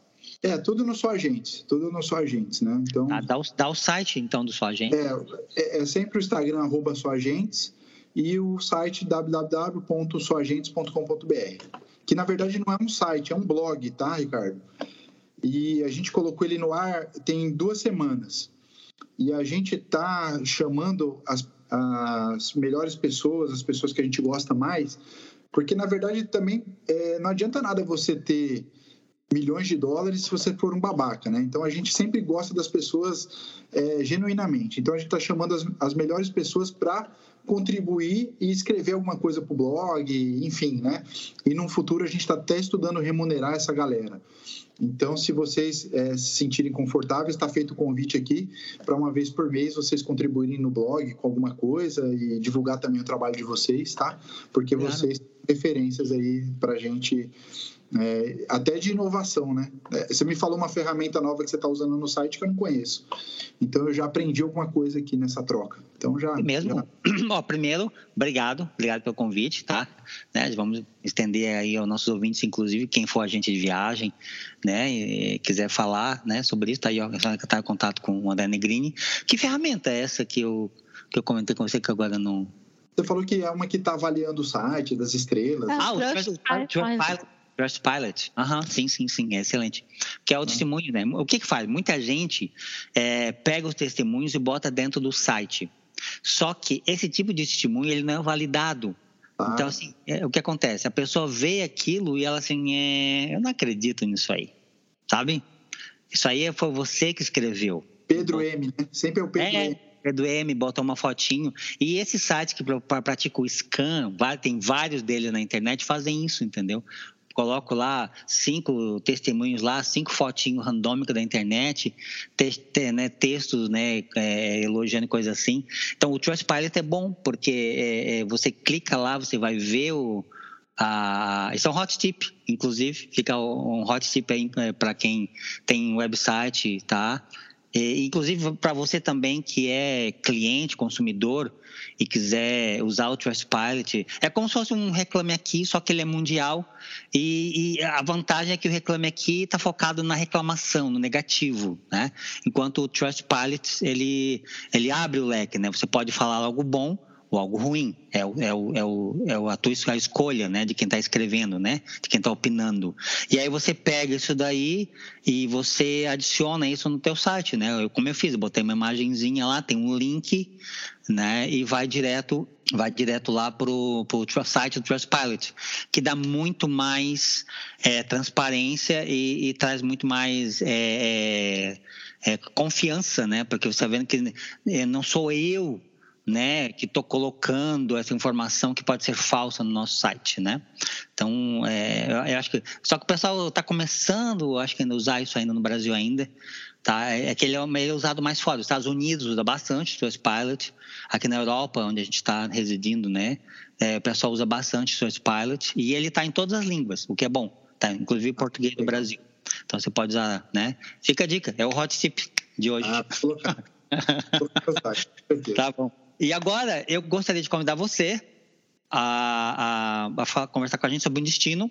É, tudo no Só Agentes, tudo no Só Agentes, né? Então, ah, dá, o, dá o site, então, do Só Agentes. É, é, é sempre o Instagram, arroba Só Agentes, e o site www.soagentes.com.br, que na verdade não é um site, é um blog, tá, Ricardo? E a gente colocou ele no ar tem duas semanas. E a gente está chamando as, as melhores pessoas, as pessoas que a gente gosta mais, porque na verdade também é, não adianta nada você ter milhões de dólares se você for um babaca, né? Então a gente sempre gosta das pessoas é, genuinamente. Então a gente está chamando as, as melhores pessoas para contribuir e escrever alguma coisa para o blog, enfim, né? E no futuro a gente está até estudando remunerar essa galera. Então, se vocês é, se sentirem confortáveis, está feito o convite aqui para uma vez por mês vocês contribuírem no blog com alguma coisa e divulgar também o trabalho de vocês, tá? Porque claro. vocês referências aí para a gente é, até de inovação, né? É, você me falou uma ferramenta nova que você está usando no site que eu não conheço. Então eu já aprendi alguma coisa aqui nessa troca. Então já. Mesmo. Já... Ó, primeiro, obrigado, obrigado pelo convite, tá? Né, vamos estender aí aos nossos ouvintes, inclusive quem for agente de viagem, né, e quiser falar, né, sobre isso, tá aí, ó, tá em contato com o André Negrini. Que ferramenta é essa que eu que eu comentei com você que agora não você falou que é uma que está avaliando o site, das estrelas. Ah, o Trustpilot. Trustpilot. Aham, uhum, sim, sim, sim, é excelente. Que é o uhum. testemunho, né? O que que faz? Muita gente é, pega os testemunhos e bota dentro do site. Só que esse tipo de testemunho, ele não é validado. Ah. Então, assim, é, o que acontece? A pessoa vê aquilo e ela assim, é, eu não acredito nisso aí, sabe? Isso aí foi você que escreveu. Pedro M, né? Sempre é o Pedro é, M. Pedro M, bota uma fotinho. E esse site que pratica o scan, tem vários deles na internet, fazem isso, entendeu? Coloco lá cinco testemunhos lá, cinco fotinhos randômicas da internet, te, né, textos né, é, elogiando coisa assim. Então o Trustpilot é bom, porque é, é, você clica lá, você vai ver o. A, isso é um hot tip, inclusive, fica um hot tip aí é, para quem tem website, tá? E, inclusive para você também que é cliente, consumidor, e quiser usar o Trustpilot, é como se fosse um Reclame Aqui, só que ele é mundial e, e a vantagem é que o Reclame Aqui está focado na reclamação, no negativo, né? Enquanto o Trustpilot, ele, ele abre o leque, né? Você pode falar algo bom ou algo ruim. É, o, é, é, é a tua escolha, né, de quem está escrevendo, né, de quem está opinando. E aí você pega isso daí e você adiciona isso no teu site, né? Eu, como eu fiz, eu botei uma imagenzinha lá, tem um link, né, e vai direto vai direto lá para o site do Trustpilot, que dá muito mais é, transparência e, e, traz muito mais é, é, é confiança, né? Porque você está vendo que é, não sou eu né, que estou colocando essa informação que pode ser falsa no nosso site, né? Então, é, eu acho que só que o pessoal está começando, acho que ainda usar isso ainda no Brasil ainda, tá? É que ele é meio usado mais fora. Os Estados Unidos usa bastante o Trustpilot, aqui na Europa, onde a gente está residindo, né? É, o pessoal usa bastante o Trustpilot e ele está em todas as línguas, o que é bom, tá? Inclusive português do Brasil. Então você pode usar, né? Fica a dica, é o hot tip de hoje. Ah, tá bom. E agora eu gostaria de convidar você a, a, a, conversar com a gente sobre o destino.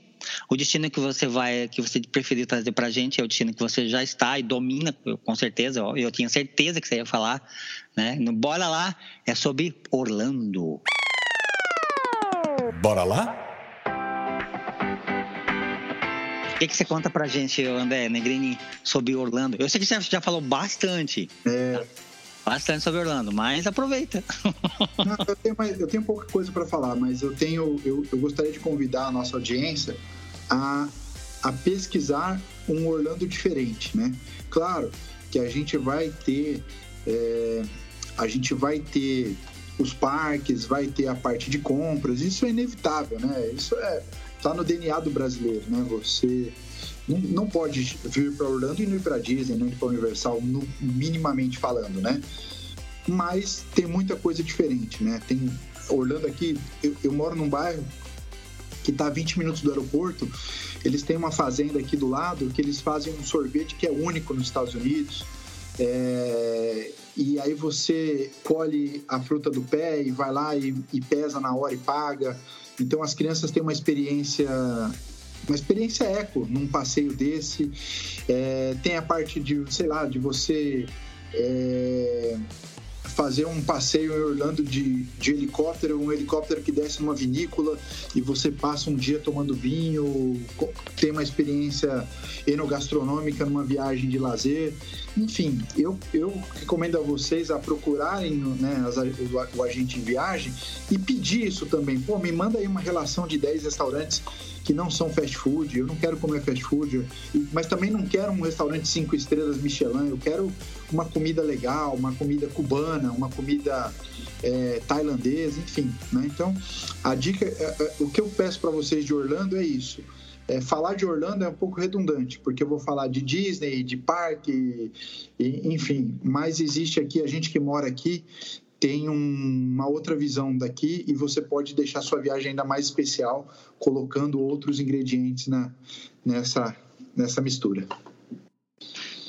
O destino que você vai, que você preferir trazer para a gente é o destino que você já está e domina, com certeza. Eu, eu tinha certeza que você ia falar, né? Bora lá, é sobre Orlando. Bora lá? O que, que você conta pra gente, André Negrini, sobre Orlando? Eu sei que você já falou bastante. É. Tá? Bastante sobre Orlando, mas aproveita. Não, eu, tenho mais, eu tenho pouca coisa para falar, mas eu tenho, eu, eu gostaria de convidar a nossa audiência a, a pesquisar um Orlando diferente, né? Claro que a gente vai ter, é, a gente vai ter os parques, vai ter a parte de compras, isso é inevitável, né? Isso é tá no DNA do brasileiro, né? Você não, não pode vir para Orlando e não ir para Disney, não ir para Universal, no, minimamente falando, né? Mas tem muita coisa diferente, né? Tem Orlando aqui, eu, eu moro num bairro que está a 20 minutos do aeroporto. Eles têm uma fazenda aqui do lado que eles fazem um sorvete que é único nos Estados Unidos. É, e aí você colhe a fruta do pé e vai lá e, e, pesa na hora e paga. Então as crianças têm uma experiência uma experiência eco num passeio desse. É, tem a parte de, sei lá, de você é, fazer um passeio em Orlando de, de helicóptero, um helicóptero que desce numa vinícola e você passa um dia tomando vinho, tem uma experiência enogastronômica numa viagem de lazer. Enfim, eu, eu recomendo a vocês a procurarem né, as, o, o agente em viagem e pedir isso também. Pô, me manda aí uma relação de 10 restaurantes que não são fast food, eu não quero comer fast food, mas também não quero um restaurante cinco estrelas Michelin, eu quero uma comida legal, uma comida cubana, uma comida é, tailandesa, enfim. Né? Então, a dica, é, é, o que eu peço para vocês de Orlando é isso. É, falar de Orlando é um pouco redundante, porque eu vou falar de Disney, de parque, e, enfim, mas existe aqui, a gente que mora aqui tem um, uma outra visão daqui e você pode deixar sua viagem ainda mais especial colocando outros ingredientes na, nessa, nessa mistura.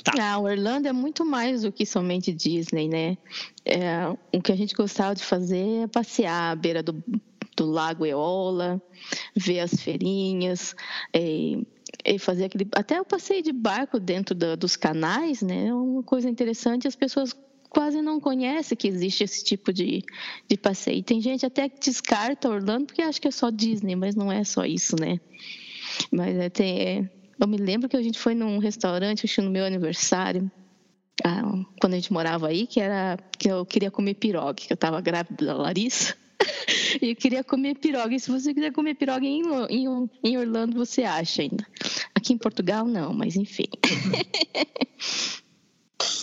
Tá. Ah, Orlando é muito mais do que somente Disney, né? É, o que a gente gostava de fazer é passear à beira do, do Lago Eola, ver as feirinhas, e, fazer aquele. Até o passeio de barco dentro da, dos canais, né? É uma coisa interessante. As pessoas quase não conhece que existe esse tipo de, de passeio. Tem gente até que descarta Orlando porque acha que é só Disney, mas não é só isso, né? Mas é, tem, é, eu me lembro que a gente foi num restaurante, acho no meu aniversário, ah, quando a gente morava aí, que era que eu queria comer pirogue, que eu estava grávida da Larissa. e eu queria comer pirogue. Se você quiser comer pirogue em, em, em Orlando, você acha ainda. Aqui em Portugal, não, mas enfim.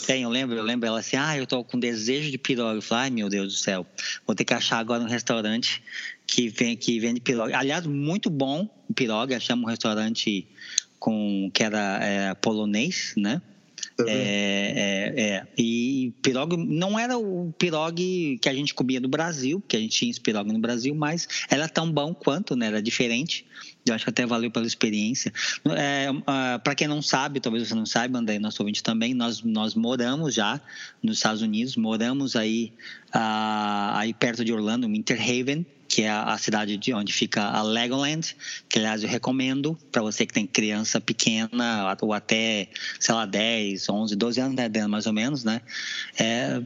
Tem, eu lembro, eu lembro ela assim, ah, eu tô com desejo de pirogue. Eu falei, ai meu Deus do céu, vou ter que achar agora um restaurante que, vem, que vende pirogue. Aliás, muito bom o pirogue, achamos um restaurante com que era é, polonês, né? É, é, é, E pirogue não era o pirogue que a gente comia no Brasil, que a gente tinha esse pirogue no Brasil, mas era tão bom quanto, né? Era diferente. Eu acho que até valeu pela experiência. É, ah, Para quem não sabe, talvez você não saiba, André, nosso ouvinte também, nós, nós moramos já nos Estados Unidos, moramos aí, uh, aí perto de Orlando, Winter Haven, que é a cidade de onde fica a Legoland, que aliás eu recomendo para você que tem criança pequena ou até, sei lá, 10, 11, 12 anos, né, mais ou menos, né? É,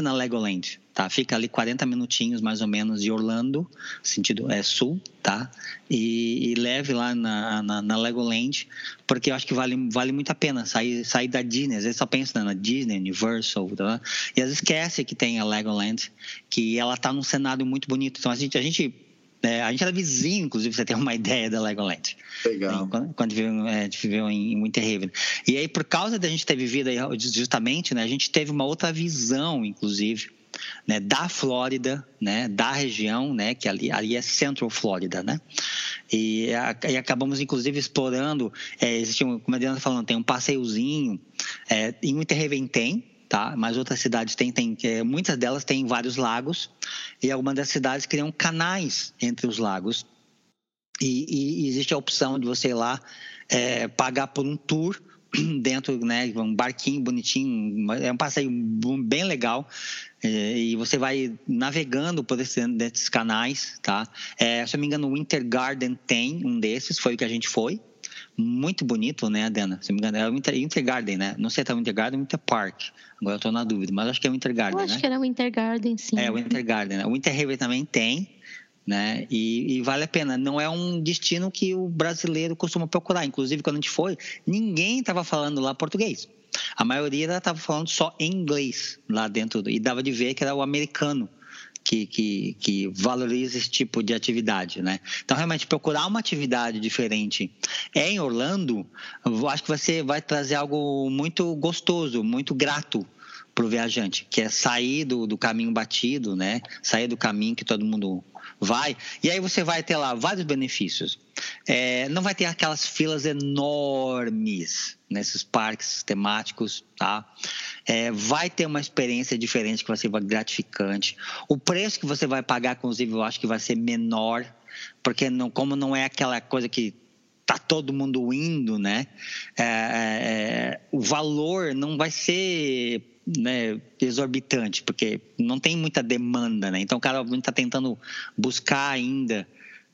na Legoland, tá? Fica ali 40 minutinhos mais ou menos de Orlando, sentido é sul, tá? E, e leve lá na, na, na, Legoland, porque eu acho que vale, vale muito a pena sair, sair da Disney. Às vezes só pensa né, na Disney, Universal, tá? e às vezes esquece que tem a Legoland, que ela tá num cenário muito bonito. Então a gente, a gente é, a gente era vizinho, inclusive, você tem uma ideia da Legoland. Legal. Quando, quando viveu, é, a gente viveu em, em Winter. E aí, por causa da gente ter vivido aí, justamente, né, a gente teve uma outra visão, inclusive, né, da Flórida, né, da região, né, que ali, ali é Central Florida, né? E, e acabamos, inclusive, explorando. É, existe um, como a Adriana tá falando, tem um passeiozinho. É, em Winterhaven tem, tá? Mas outras cidades têm, tem, é, muitas delas têm vários lagos e algumas das cidades criam canais entre os lagos. E, e existe a opção de você ir lá é, pagar por um tour dentro, né, um barquinho bonitinho, é um passeio bem legal é, e você vai navegando por esses canais, tá? É, se eu não me engano, o Winter Garden tem um desses, foi o que a gente foi, muito bonito, né, Adena? Se não me engano, é o Winter, Winter Garden, né? Não sei se é o Winter Garden ou Winter Park. Agora eu tô na dúvida, mas acho que é o Winter Garden, eu acho né? que era o Winter Garden, sim. É, o Winter Garden, né? O Winter Haven também tem, né? E, e, vale a pena. Não é um destino que o brasileiro costuma procurar. Inclusive, quando a gente foi, ninguém estava falando lá português. A maioria estava falando só em inglês lá dentro. E dava de ver que era o americano que, que, que valoriza esse tipo de atividade, né? Então, realmente, procurar uma atividade diferente em Orlando, acho que você vai trazer algo muito gostoso, muito grato para o viajante, que é sair do, do caminho batido, né? Sair do caminho que todo mundo vai. E aí você vai ter lá vários benefícios. É, não vai ter aquelas filas enormes nesses parques temáticos, tá? É, vai ter uma experiência diferente que vai ser gratificante. O preço que você vai pagar, inclusive, eu acho que vai ser menor, porque não, como não é aquela coisa que tá todo mundo indo, né? É, é, o valor não vai ser né, exorbitante, porque não tem muita demanda, né? Então o cara está tentando buscar ainda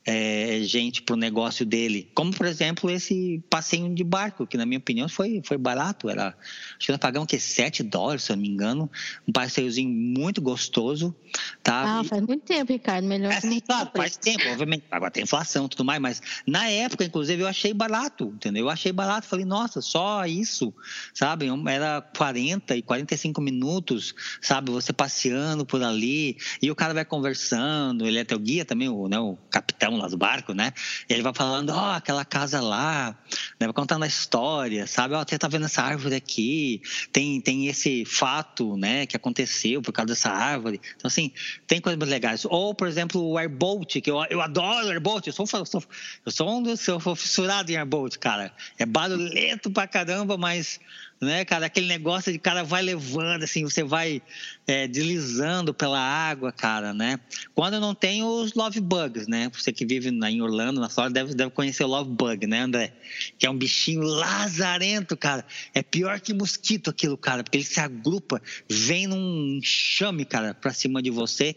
é, gente para o negócio dele. Como, por exemplo, esse passeio de barco, que na minha opinião foi, foi barato. Era, acho que nós pagamos que 7 dólares, se eu não me engano. Um passeiozinho muito gostoso. Tá? Ah, faz muito tempo, Ricardo. Melhor é, claro, faz tempo, obviamente. Agora tem inflação e tudo mais, mas na época, inclusive, eu achei barato, entendeu? Eu achei barato. Falei, nossa, só isso, sabe? Era 40 e 45 minutos, sabe? Você passeando por ali e o cara vai conversando. Ele é teu guia também, o, né, o capitão lá do barco, né? Ele vai falando, ó, oh, aquela casa lá, né? vai contando a história, sabe? Ó, oh, você tá vendo essa árvore aqui, tem, tem esse fato, né, que aconteceu por causa dessa árvore. Então, assim, tem coisas legais. Ou, por exemplo, o airboat, que eu, eu adoro airboat, eu sou, eu sou, eu sou um dos, eu sou fissurado em airboat, cara. É barulhento pra caramba, mas né, cara? Aquele negócio de cara vai levando, assim, você vai é, deslizando pela água, cara, né? Quando não tem os love bugs, né? Você que vive em Orlando, na Flórida, deve, deve conhecer o love bug, né, André? Que é um bichinho lazarento, cara. É pior que mosquito aquilo, cara, porque ele se agrupa, vem num chame, cara, pra cima de você.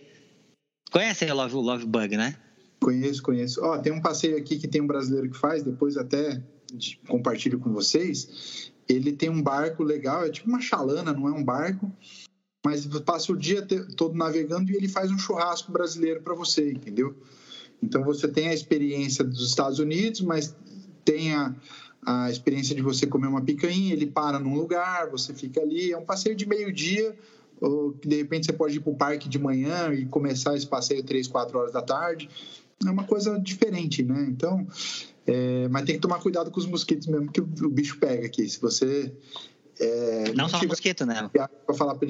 Conhece o love, o love bug, né? Conheço, conheço. Ó, tem um passeio aqui que tem um brasileiro que faz, depois até compartilho com vocês ele tem um barco legal, é tipo uma chalana, não é um barco, mas passa o dia todo navegando e ele faz um churrasco brasileiro para você, entendeu? Então você tem a experiência dos Estados Unidos, mas tem a, a experiência de você comer uma picanha, ele para num lugar, você fica ali, é um passeio de meio-dia, ou de repente você pode ir para o parque de manhã e começar esse passeio três, quatro horas da tarde. É uma coisa diferente, né? Então, é, mas tem que tomar cuidado com os mosquitos mesmo, que o, bicho pega aqui. Se você. É, não, não só mosquito, né? Para falar para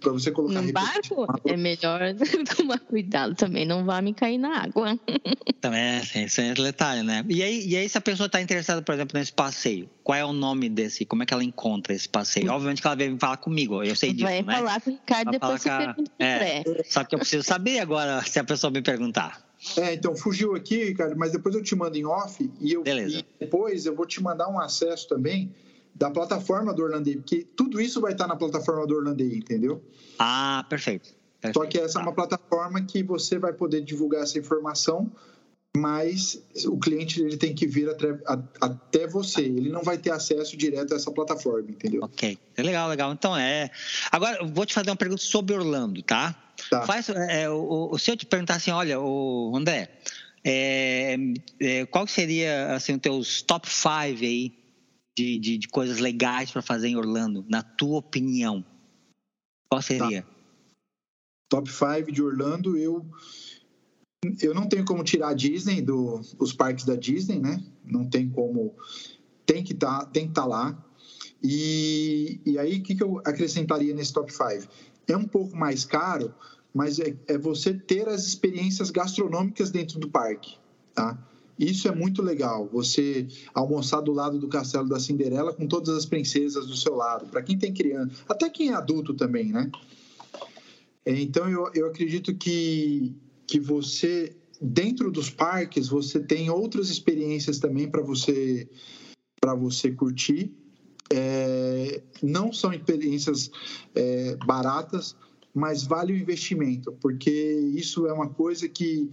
para você colocar. No barco é melhor tomar cuidado também, não vá me cair na água. Também é, esse é detalhe, né? E aí, e aí se a pessoa está interessada, por exemplo, nesse passeio, qual é o nome desse? Como é que ela encontra esse passeio? Obviamente que ela veio falar comigo, eu sei disso, Vai né? falar com o Ricardo, depois você pergunta é, Só que eu preciso saber agora se a pessoa me perguntar. É, então fugiu aqui, Ricardo, mas depois eu te mando em off e, eu, e depois eu vou te mandar um acesso também da plataforma do Orlandei, porque tudo isso vai estar na plataforma do Orlandei, entendeu? Ah, perfeito. perfeito. Só que essa é uma plataforma que você vai poder divulgar essa informação, mas o cliente ele tem que vir até, até você. Ele não vai ter acesso direto a essa plataforma, entendeu? Ok, é legal, legal. Então é. Agora eu vou te fazer uma pergunta sobre Orlando, tá? Tá. Faz, é, o, o, se eu te perguntar assim, olha, o André, é, é, qual seria assim, os teus top 5 aí de, de, de coisas legais para fazer em Orlando, na tua opinião? Qual seria? Tá. Top 5 de Orlando, eu eu não tenho como tirar a Disney do os parques da Disney, né? Não tem como tem que tá, tem que estar tá lá. E, e aí o que, que eu acrescentaria nesse top 5? é um pouco mais caro, mas é, é você ter as experiências gastronômicas dentro do parque, tá? Isso é muito legal, você almoçar do lado do castelo da Cinderela com todas as princesas do seu lado, para quem tem criança, até quem é adulto também, né? Então eu, eu acredito que, que você, dentro dos parques, você tem outras experiências também para você, para você curtir. É, não são experiências é, baratas, mas vale o investimento, porque isso é uma coisa que,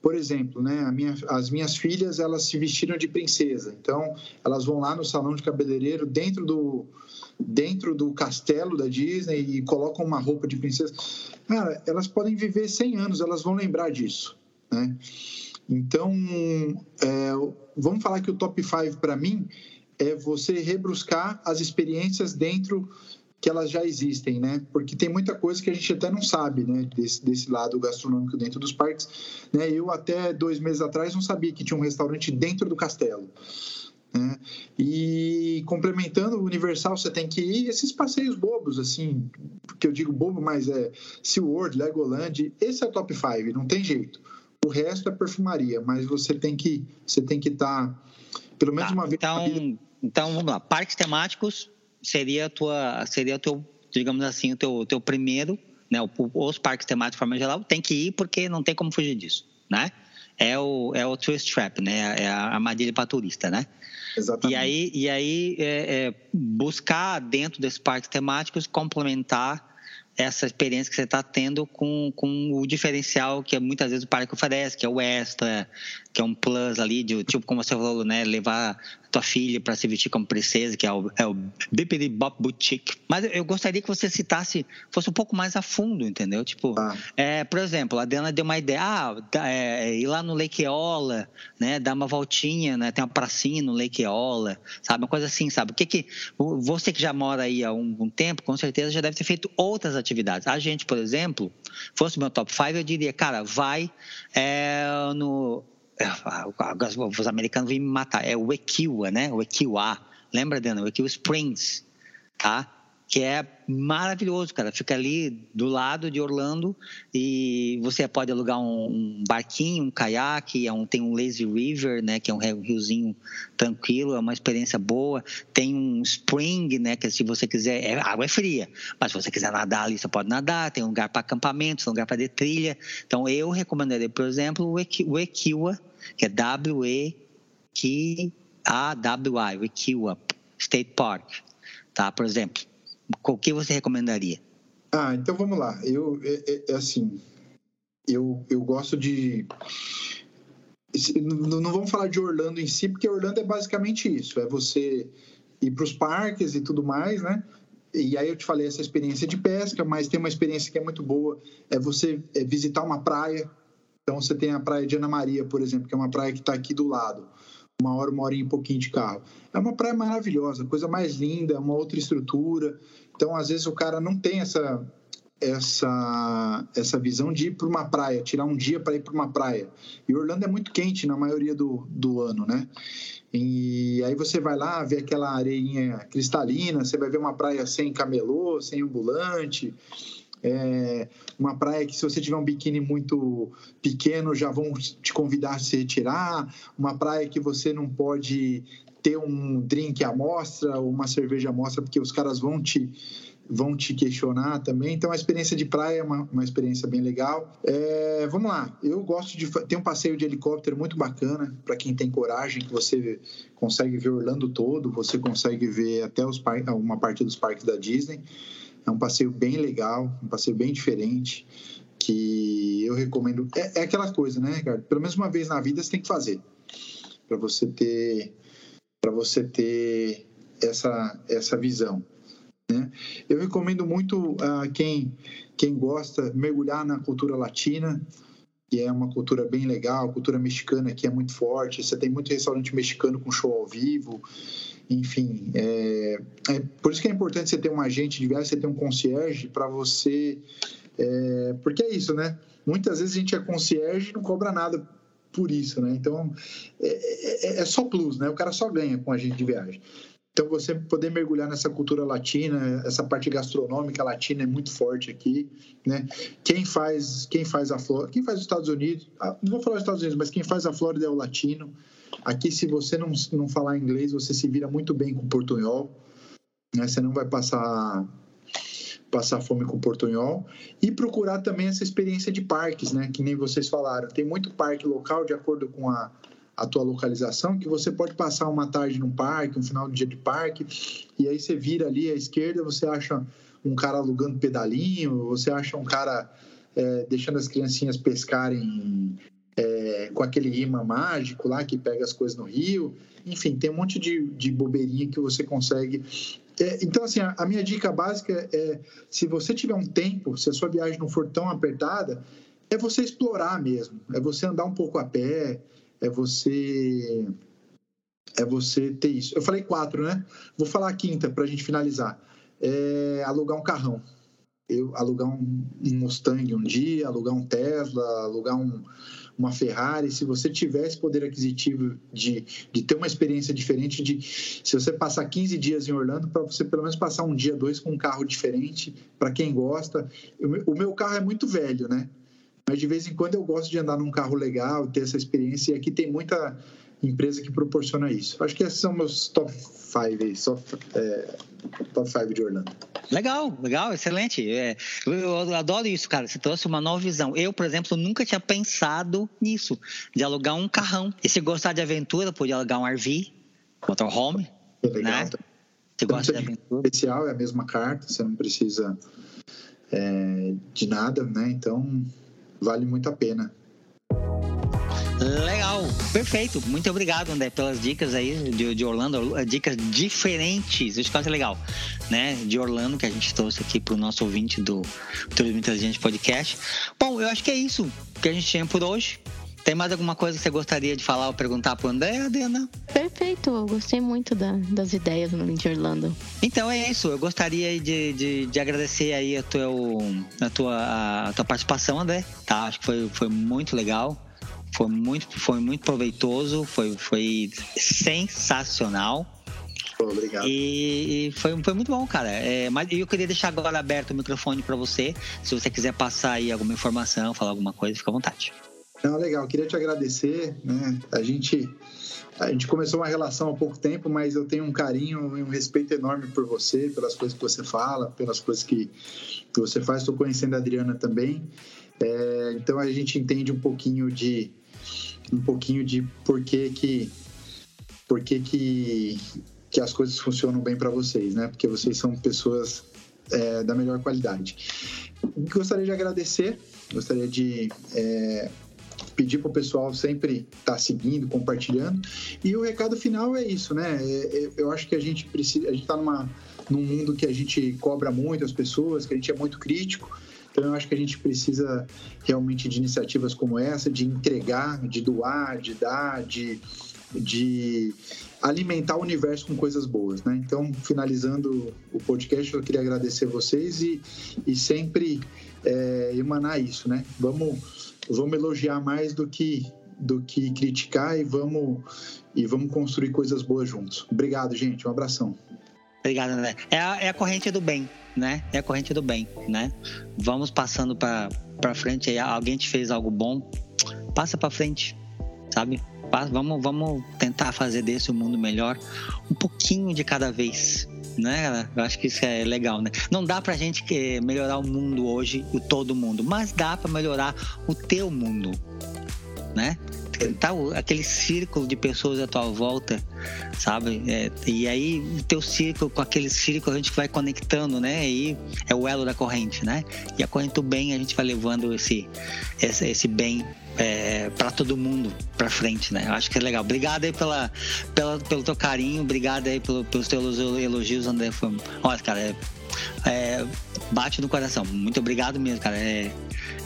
por exemplo, né, minha, as minhas filhas elas se vestiram de princesa, então elas vão lá no salão de cabeleireiro dentro do dentro do castelo da Disney e colocam uma roupa de princesa. Cara, elas podem viver 100 anos, elas vão lembrar disso, né? Então, é, vamos falar que o top 5 para mim é você rebruscar as experiências dentro que elas já existem, né? Porque tem muita coisa que a gente até não sabe, né? Desse, desse lado gastronômico dentro dos parques. Né? Eu até dois meses atrás não sabia que tinha um restaurante dentro do castelo. Né? E complementando o Universal, você tem que ir esses passeios bobos, assim, que eu digo bobo, mas é SeaWorld, Legoland, esse é o top 5, não tem jeito. O resto é perfumaria, mas você tem que você tem que estar tá, pelo menos tá, uma vez. Então, então vamos lá, parques temáticos seria a tua, seria o teu, digamos assim, o teu, teu primeiro, né? Os parques temáticos de forma geral tem que ir porque não tem como fugir disso, né? É o, é o tourist trap, né? É a armadilha para turista, né? Exatamente. E aí, e aí é, é buscar dentro desses parques temáticos complementar essa experiência que você está tendo com, com o diferencial que muitas vezes o parque oferece, que é o extra, que é um plus ali, de, tipo como você falou, né, levar tua filha para se vestir como princesa, que é o, é o Bippity Bop Boutique. Mas eu gostaria que você citasse, fosse um pouco mais a fundo, entendeu? Tipo, ah. é, por exemplo, a Diana deu uma ideia, ah, é, ir lá no Lake Eola, né, dar uma voltinha, né, tem uma pracinha no Lake Eola, sabe, uma coisa assim, sabe? O que que, você que já mora aí há um, um tempo, com certeza já deve ter feito outras atividades. A gente, por exemplo, fosse meu top 5, eu diria, cara, vai é, no os americanos vêm me matar, é o Ekiwa, né? O Ekiwa. Lembra, Dana? O Ekiwa Springs, tá? Que é maravilhoso, cara. Fica ali do lado de Orlando e você pode alugar um, um barquinho, um caiaque, é um, tem um lazy river, né? Que é um riozinho tranquilo, é uma experiência boa. Tem um spring, né? Que se você quiser, é, água é fria, mas se você quiser nadar ali, você pode nadar. Tem um lugar para acampamento, tem um lugar para de trilha. Então eu recomendaria, por exemplo, o Ekiwa que é W-E-Q-A-W-I, Equiwa State Park, tá? Por exemplo, o que você recomendaria? Ah, então vamos lá. Eu, é, é, é assim, eu, eu gosto de... Não, não vamos falar de Orlando em si, porque Orlando é basicamente isso, é você ir para os parques e tudo mais, né? E aí eu te falei essa experiência de pesca, mas tem uma experiência que é muito boa, é você é visitar uma praia, então você tem a praia de Ana Maria, por exemplo, que é uma praia que está aqui do lado, uma hora, uma hora e um pouquinho de carro. É uma praia maravilhosa, coisa mais linda, uma outra estrutura. Então, às vezes o cara não tem essa essa essa visão de ir para uma praia, tirar um dia para ir para uma praia. E Orlando é muito quente na maioria do, do ano, né? E aí você vai lá ver aquela areinha cristalina, você vai ver uma praia sem camelô, sem ambulante é uma praia que se você tiver um biquíni muito pequeno já vão te convidar a se retirar, uma praia que você não pode ter um drink à mostra ou uma cerveja à mostra porque os caras vão te vão te questionar também. Então, a experiência de praia é uma, uma experiência bem legal. É, vamos lá, eu gosto de ter um passeio de helicóptero muito bacana para quem tem coragem, que você consegue ver Orlando todo, você consegue ver até os, uma parte dos parques da Disney. É um passeio bem legal, um passeio bem diferente, que eu recomendo. É, é aquela coisa, né, Ricardo? Pelo menos uma vez na vida você tem que fazer para você ter para você ter essa essa visão. Né? Eu recomendo muito a quem quem gosta mergulhar na cultura latina, que é uma cultura bem legal, cultura mexicana que é muito forte. Você tem muito restaurante mexicano com show ao vivo enfim, é, é, por isso que é importante você ter um agente de viagem, você ter um concierge para você. É, porque é isso, né? Muitas vezes a gente é concierge e não cobra nada por isso, né? Então é, é, é, só plus, né? O cara só ganha com agente de viagem. Então, você poder mergulhar nessa cultura latina, essa parte gastronômica latina é muito forte aqui, né? Quem faz, quem faz a Flórida, quem faz os Estados Unidos, ah, não vou falar os Estados Unidos, mas quem faz a Flórida é o latino. Aqui, se você não, não falar inglês, você se vira muito bem com portunhol, né? Você não vai passar passar fome com portunhol e procurar também essa experiência de parques, né? Que nem vocês falaram. Tem muito parque local de acordo com a a tua localização, que você pode passar uma tarde no parque, um final de dia de parque, e aí você vira ali à esquerda, você acha um cara alugando pedalinho, você acha um cara é, deixando as criancinhas pescarem é, com aquele imã mágico lá que pega as coisas no rio. Enfim, tem um monte de, de bobeirinha que você consegue. É, então, assim, a, a, minha dica básica é: se você tiver um tempo, se a sua viagem não for tão apertada, é você explorar mesmo, é você andar um pouco a pé, é você é você ter isso. Eu falei quatro, né? Vou falar a quinta para a gente finalizar. É alugar um carrão. Eu alugar um, um Mustang um dia, alugar um Tesla, alugar um, uma Ferrari. Se você tiver esse poder aquisitivo de, de ter uma experiência diferente, de se você passar 15 dias em Orlando, para você pelo menos passar um dia, dois com um carro diferente, para quem gosta. o meu carro é muito velho, né? mas de vez em quando eu gosto de andar num carro legal, ter essa experiência, e aqui tem muita empresa que proporciona isso. Acho que esses são meus top 5 é, top 5 de Orlando. Legal, legal, excelente. É, eu, eu, adoro isso, cara. Você trouxe uma nova visão. Eu, por exemplo, nunca tinha pensado nisso, de alugar um carrão. E se gostar de aventura, podia alugar um RV, motorhome. É legal. Né? Se gosta de aventura. Especial, é a mesma carta, você não precisa é, de nada, né? Então, vale muito a pena. Legal, perfeito. Muito obrigado, André, pelas dicas aí de, de Orlando, dicas diferentes. Isso que acho legal, né? De Orlando que a gente trouxe aqui para o nosso ouvinte do Turismo Inteligente Podcast. Bom, eu acho que é isso que a gente tinha por hoje. Tem mais alguma coisa que você gostaria de falar ou perguntar para o André, Adriana? Perfeito, eu gostei muito da, das ideias no de Orlando. Então é isso, eu gostaria de, de, de agradecer aí a, teu, a, tua, a tua participação, André. Tá? Acho que foi, foi muito legal. Foi muito, foi muito proveitoso, foi, foi sensacional. Obrigado. E, e, foi, foi muito bom, cara. É, mas eu queria deixar agora aberto o microfone para você. Se você quiser passar aí alguma informação, falar alguma coisa, fica à vontade. Não, legal. Queria te agradecer. Né? A gente a gente começou uma relação há pouco tempo, mas eu tenho um carinho e um respeito enorme por você, pelas coisas que você fala, pelas coisas que, que você faz. Estou conhecendo a Adriana também. É, então a gente entende um pouquinho de um pouquinho de por que que por que, que, que as coisas funcionam bem para vocês, né? Porque vocês são pessoas é, da melhor qualidade. Gostaria de agradecer, gostaria de é, pedir para o pessoal sempre estar tá seguindo, compartilhando. E o recado final é isso, né? É, é, eu acho que a gente precisa, a gente está numa num mundo que a gente cobra muito as pessoas, que a gente é muito crítico. Então eu acho que a gente precisa realmente de iniciativas como essa, de entregar, de doar, de dar, de, de alimentar o universo com coisas boas, né? Então, finalizando o podcast, eu queria agradecer vocês e, e sempre é, emanar isso, né? Vamos vamos elogiar mais do que do que criticar e vamos e vamos construir coisas boas juntos. Obrigado, gente. Um abração. Obrigado, André. É a, é a corrente do bem, né? É a corrente do bem, né? Vamos passando para frente aí. Alguém te fez algo bom, passa para frente, sabe? Vamos, vamos tentar fazer desse um mundo melhor um pouquinho de cada vez, né? Eu acho que isso é legal, né? Não dá pra gente melhorar o mundo hoje, o todo mundo, mas dá para melhorar o teu mundo, né? Tá aquele círculo de pessoas à tua volta, sabe? É, e aí o teu círculo com aquele círculo a gente vai conectando, né? E é o elo da corrente, né? E a corrente do bem a gente vai levando esse, esse, esse bem é, para todo mundo para frente, né? Eu acho que é legal. Obrigado aí pela, pela, pelo teu carinho, obrigado aí pelo, pelos teus elogios, André. Foi, olha, cara, é, é, bate no coração. Muito obrigado mesmo, cara. É,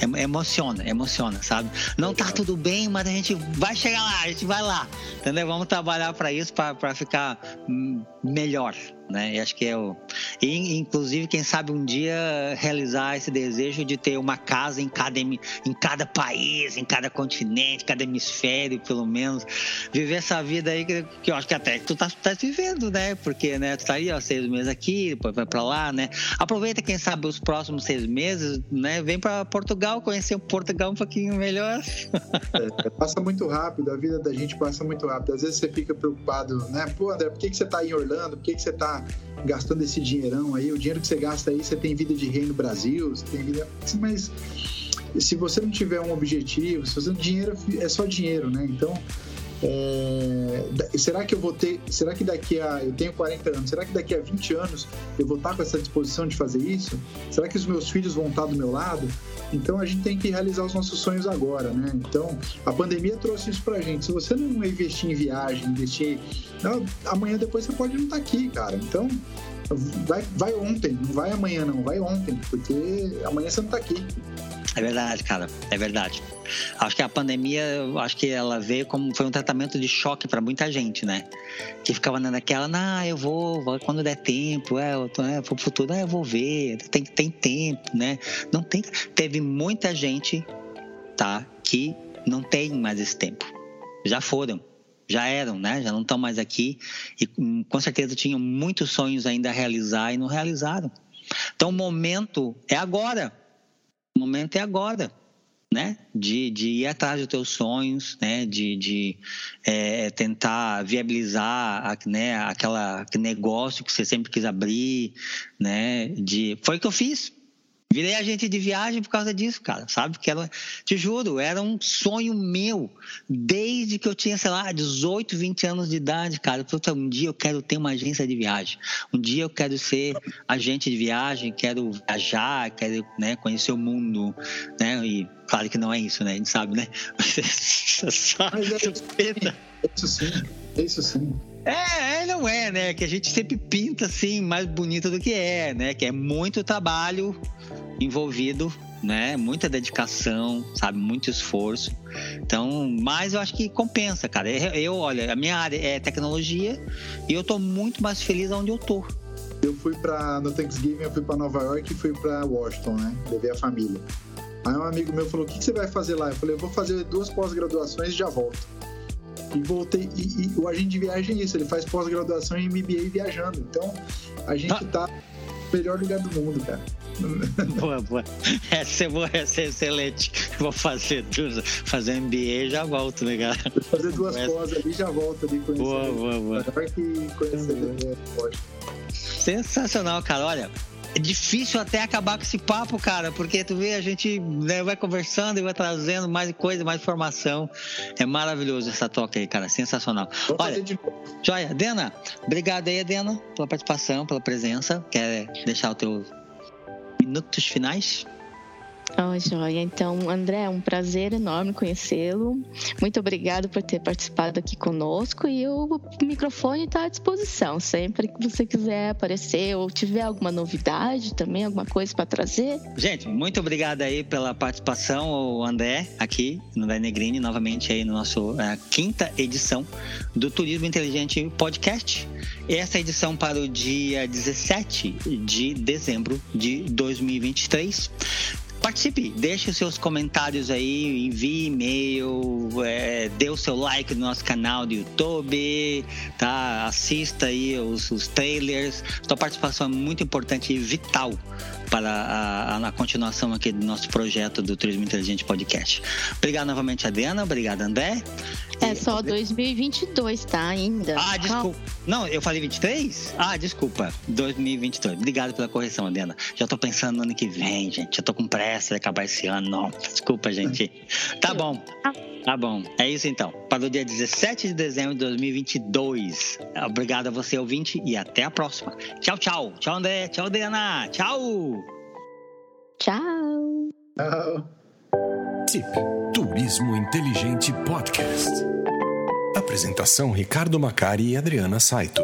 é, emociona, emociona, sabe? Não tá tudo bem, mas a gente vai chegar lá, a gente vai lá, entendeu? Vamos trabalhar para isso, para ficar melhor, né? E acho que é o. E, inclusive, quem sabe um dia realizar esse desejo de ter uma casa em cada, em cada país, em cada continente, cada hemisfério, pelo menos. Viver essa vida aí que, que eu acho que até tu tá, tá vivendo, né? Porque, né, tu tá aí, ó, seis meses aqui, depois vai pra lá, né? Aproveita, quem sabe, os próximos seis meses, né? Vem pra Portugal, conhecer o Portugal um pouquinho melhor. É, passa muito rápido, a vida da gente passa muito rápido. Às vezes você fica preocupado, né? Pô, André, por que, que você tá em Orlando? Por que, que você tá gastando esse dinheirão aí, o dinheiro que você gasta aí, você tem vida de rei no Brasil, você tem vida. Mas se você não tiver um objetivo, se você dinheiro é só dinheiro, né? Então, é, será que eu vou ter, será que daqui a, eu tenho 40 anos, será que daqui a 20 anos eu vou estar com essa disposição de fazer isso? Será que os meus filhos vão estar do meu lado? Então a gente tem que realizar os nossos sonhos agora, né? Então a pandemia trouxe isso pra gente. Se você não investir em viagem, investir. Não, amanhã depois você pode não estar aqui, cara. Então vai, vai ontem, não vai amanhã não, vai ontem, porque amanhã você não está aqui. É verdade, cara, é verdade. Acho que a pandemia, acho que ela veio como foi um tratamento de choque para muita gente, né? Que ficava naquela, não, eu vou, vou quando der tempo, é, eu tô, é, pro futuro, é, eu vou ver, tem, tem tempo, né? Não tem. Teve muita gente, tá, que não tem mais esse tempo. Já foram já eram, né? Já não estão mais aqui e hum, com certeza tinham muitos sonhos ainda a realizar e não realizaram. Então o momento é agora. O momento é agora, né? De, de ir atrás dos teus sonhos, né? De, de é, tentar viabilizar, né? Aquela negócio que você sempre quis abrir, né? De foi o que eu fiz. Virei agente de viagem por causa disso, cara, sabe? Porque ela, te juro, era um sonho meu desde que eu tinha, sei lá, 18, 20 anos de idade, cara. Eu um dia eu quero ter uma agência de viagem. Um dia eu quero ser agente de viagem, quero viajar, quero né, conhecer o mundo, né? E claro que não é isso, né? A gente sabe, né? Mas é Mas é, isso sim, isso sim. É, é, não é, né? Que a gente sempre pinta assim mais bonito do que é, né? Que é muito trabalho envolvido, né? Muita dedicação, sabe? Muito esforço. Então, mas eu acho que compensa, cara. Eu, olha, a minha área é tecnologia e eu tô muito mais feliz onde eu tô. Eu fui para no Thanksgiving, eu fui para Nova York e fui para Washington, né? Levei a família. Aí um amigo meu falou: "O que, que você vai fazer lá?" Eu falei: "Eu vou fazer duas pós-graduações e já volto." E voltei. E, e, o agente de viagem é isso, ele faz pós-graduação em MBA viajando. Então, a gente ah. tá no melhor lugar do mundo, cara. Boa, boa. Essa é boa, essa é excelente. Vou fazer duas, fazer MBA e já volto, né, cara? Vou fazer duas pós ali e já volto ali conhecer. Boa, boa, boa. que conhecer Sensacional, cara. Olha, é difícil até acabar com esse papo, cara, porque tu vê, a gente né, vai conversando e vai trazendo mais coisa, mais informação. É maravilhoso essa toca aí, cara, sensacional. Vou Olha, de... joia, Dena, obrigado aí, Dena, pela participação, pela presença. Quer deixar os teus minutos finais? Oh, joia. Então, André, é um prazer enorme conhecê-lo. Muito obrigado por ter participado aqui conosco e o microfone está à disposição. Sempre que você quiser aparecer ou tiver alguma novidade também, alguma coisa para trazer. Gente, muito obrigado aí pela participação, o André, aqui no André Negrini, novamente aí no nosso é, quinta edição do Turismo Inteligente Podcast. Essa edição para o dia 17 de dezembro de 2023 participe, deixe seus comentários aí, envie e-mail, é, dê o seu like no nosso canal do YouTube, tá? Assista aí os, os trailers. Sua participação é muito importante e vital para a, a, a, continuação aqui do nosso projeto do Turismo Inteligente Podcast. Obrigado novamente, Adriana. Obrigado, André. É e... só 2022, tá? Ainda. Ah, desculpa. Não, eu falei 23? Ah, desculpa. 2022. Obrigado pela correção, Adriana. Já tô pensando no ano que vem, gente. Já tô com pressa de acabar esse ano. Não, desculpa, gente. Tá bom. Tá bom. É isso então. Para o dia 17 de dezembro de 2022. Obrigado a você, ouvinte, e até a próxima. Tchau, tchau. Tchau, André. Tchau, Adriana. Tchau. Tchau. Tchau. TIP Turismo Inteligente Podcast. Apresentação Ricardo Macari e Adriana Saito.